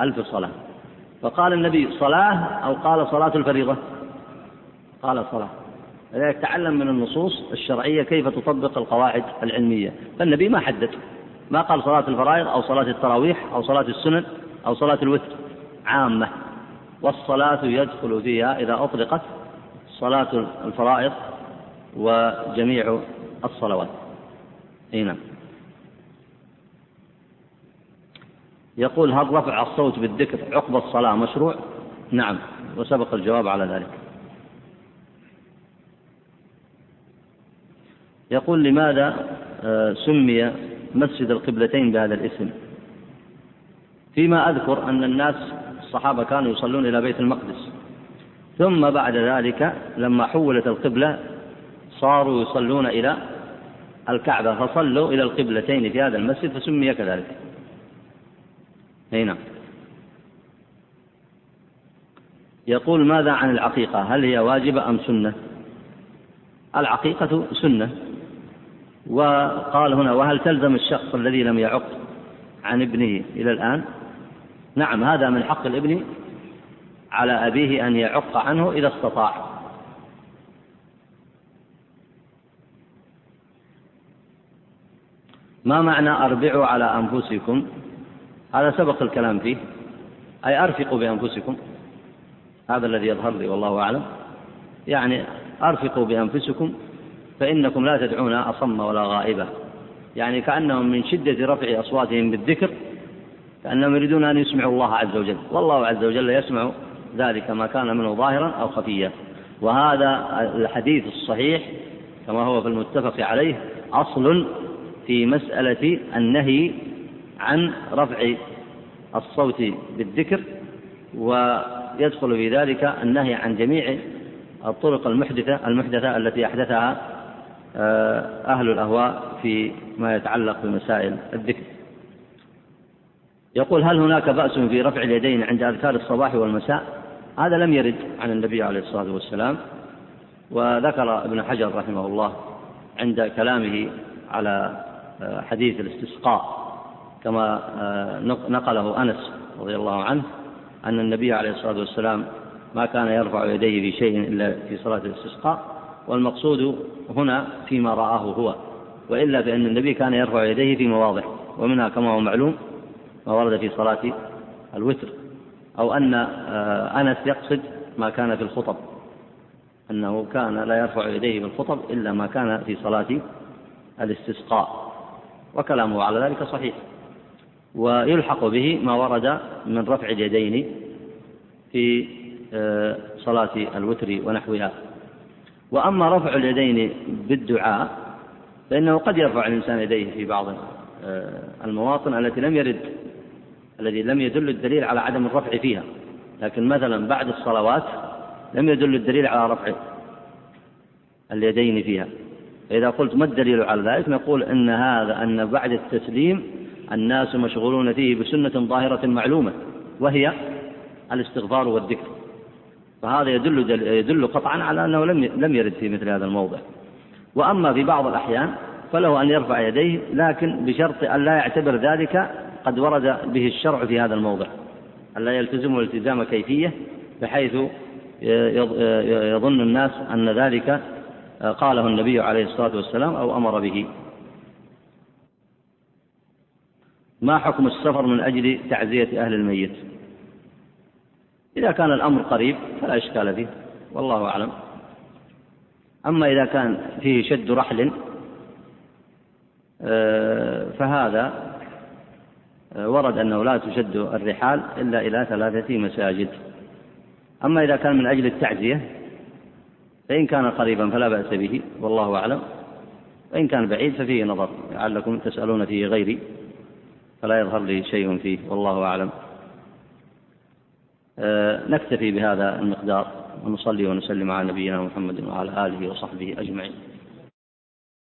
ألف صلاة. فقال النبي صلاة أو قال صلاة الفريضة؟ قال صلاة. لذلك تعلم من النصوص الشرعية كيف تطبق القواعد العلمية. فالنبي ما حدد. ما قال صلاة الفرائض أو صلاة التراويح أو صلاة السنن أو صلاة الوتر. عامة. والصلاة يدخل فيها إذا أطلقت صلاة الفرائض وجميع الصلوات. إي نعم. يقول هل رفع الصوت بالذكر عقب الصلاة مشروع؟ نعم وسبق الجواب على ذلك. يقول لماذا آه، سمي مسجد القبلتين بهذا الاسم؟ فيما أذكر أن الناس الصحابة كانوا يصلون إلى بيت المقدس. ثم بعد ذلك لما حولت القبلة صاروا يصلون إلى الكعبة فصلوا إلى القبلتين في هذا المسجد فسمي كذلك. أي نعم. يقول ماذا عن العقيقة؟ هل هي واجبة أم سنة؟ العقيقة سنة. وقال هنا وهل تلزم الشخص الذي لم يعق عن ابنه إلى الآن؟ نعم هذا من حق الابن على أبيه أن يعق عنه إذا استطاع. ما معنى أربعوا على أنفسكم؟ هذا سبق الكلام فيه. أي أرفقوا بأنفسكم؟ هذا الذي يظهر لي والله أعلم. يعني أرفقوا بأنفسكم فإنكم لا تدعون أصم ولا غائبة. يعني كأنهم من شدة رفع أصواتهم بالذكر كأنهم يريدون أن يسمعوا الله عز وجل. والله عز وجل يسمع ذلك ما كان منه ظاهرا أو خفيا. وهذا الحديث الصحيح كما هو في المتفق عليه أصل في مسألة النهي عن رفع الصوت بالذكر ويدخل في ذلك النهي عن جميع الطرق المحدثة المحدثة التي أحدثها آه، أهل الأهواء في ما يتعلق بمسائل الذكر. يقول هل هناك بأس في رفع اليدين عند أذكار الصباح والمساء؟ هذا لم يرد عن النبي عليه الصلاة والسلام وذكر ابن حجر رحمه الله عند كلامه على حديث الاستسقاء كما آه، نقله أنس رضي الله عنه أن النبي عليه الصلاة والسلام ما كان يرفع يديه في شيء إلا في صلاة الاستسقاء والمقصود هنا فيما رآه هو وإلا فإن النبي كان يرفع يديه في مواضع ومنها كما هو معلوم ما ورد في صلاة الوتر أو أن آه، أنس يقصد ما كان في الخطب أنه كان لا يرفع يديه في الخطب إلا ما كان في صلاة الاستسقاء. وكلامه على ذلك صحيح. ويلحق به ما ورد من رفع اليدين في آه، صلاة الوتر ونحوها. وأما رفع اليدين بالدعاء فإنه قد يرفع الإنسان يديه في بعض آه، المواطن التي لم يرد الذي لم يدل الدليل على عدم الرفع فيها. لكن مثلا بعد الصلوات لم يدل الدليل على رفع اليدين فيها. فإذا قلت ما الدليل على ذلك؟ نقول أن هذا أن بعد التسليم الناس مشغولون فيه بسنة ظاهرة معلومة وهي الاستغفار والذكر. فهذا يدل يدل قطعا على أنه لم لم يرد في مثل هذا الموضع. وأما في بعض الأحيان فله أن يرفع يديه لكن بشرط أن لا يعتبر ذلك قد ورد به الشرع في هذا الموضع. ألا يلتزم التزام كيفية بحيث يظن الناس أن ذلك قاله النبي عليه الصلاة والسلام أو أمر به. ما حكم السفر من أجل تعزية أهل الميت؟ إذا كان الأمر قريب فلا إشكال فيه والله أعلم. أما إذا كان فيه شد رحل آه، فهذا آه، ورد أنه لا تشد الرحال إلا إلى ثلاثة مساجد. أما إذا كان من أجل التعزية فإن كان قريبا فلا بأس به والله أعلم. وإن كان بعيد ففيه نظر لعلكم تسألون فيه غيري فلا يظهر لي شيء فيه والله أعلم. آه، نكتفي بهذا المقدار ونصلي ونسلم على نبينا محمد وعلى آله وصحبه أجمعين.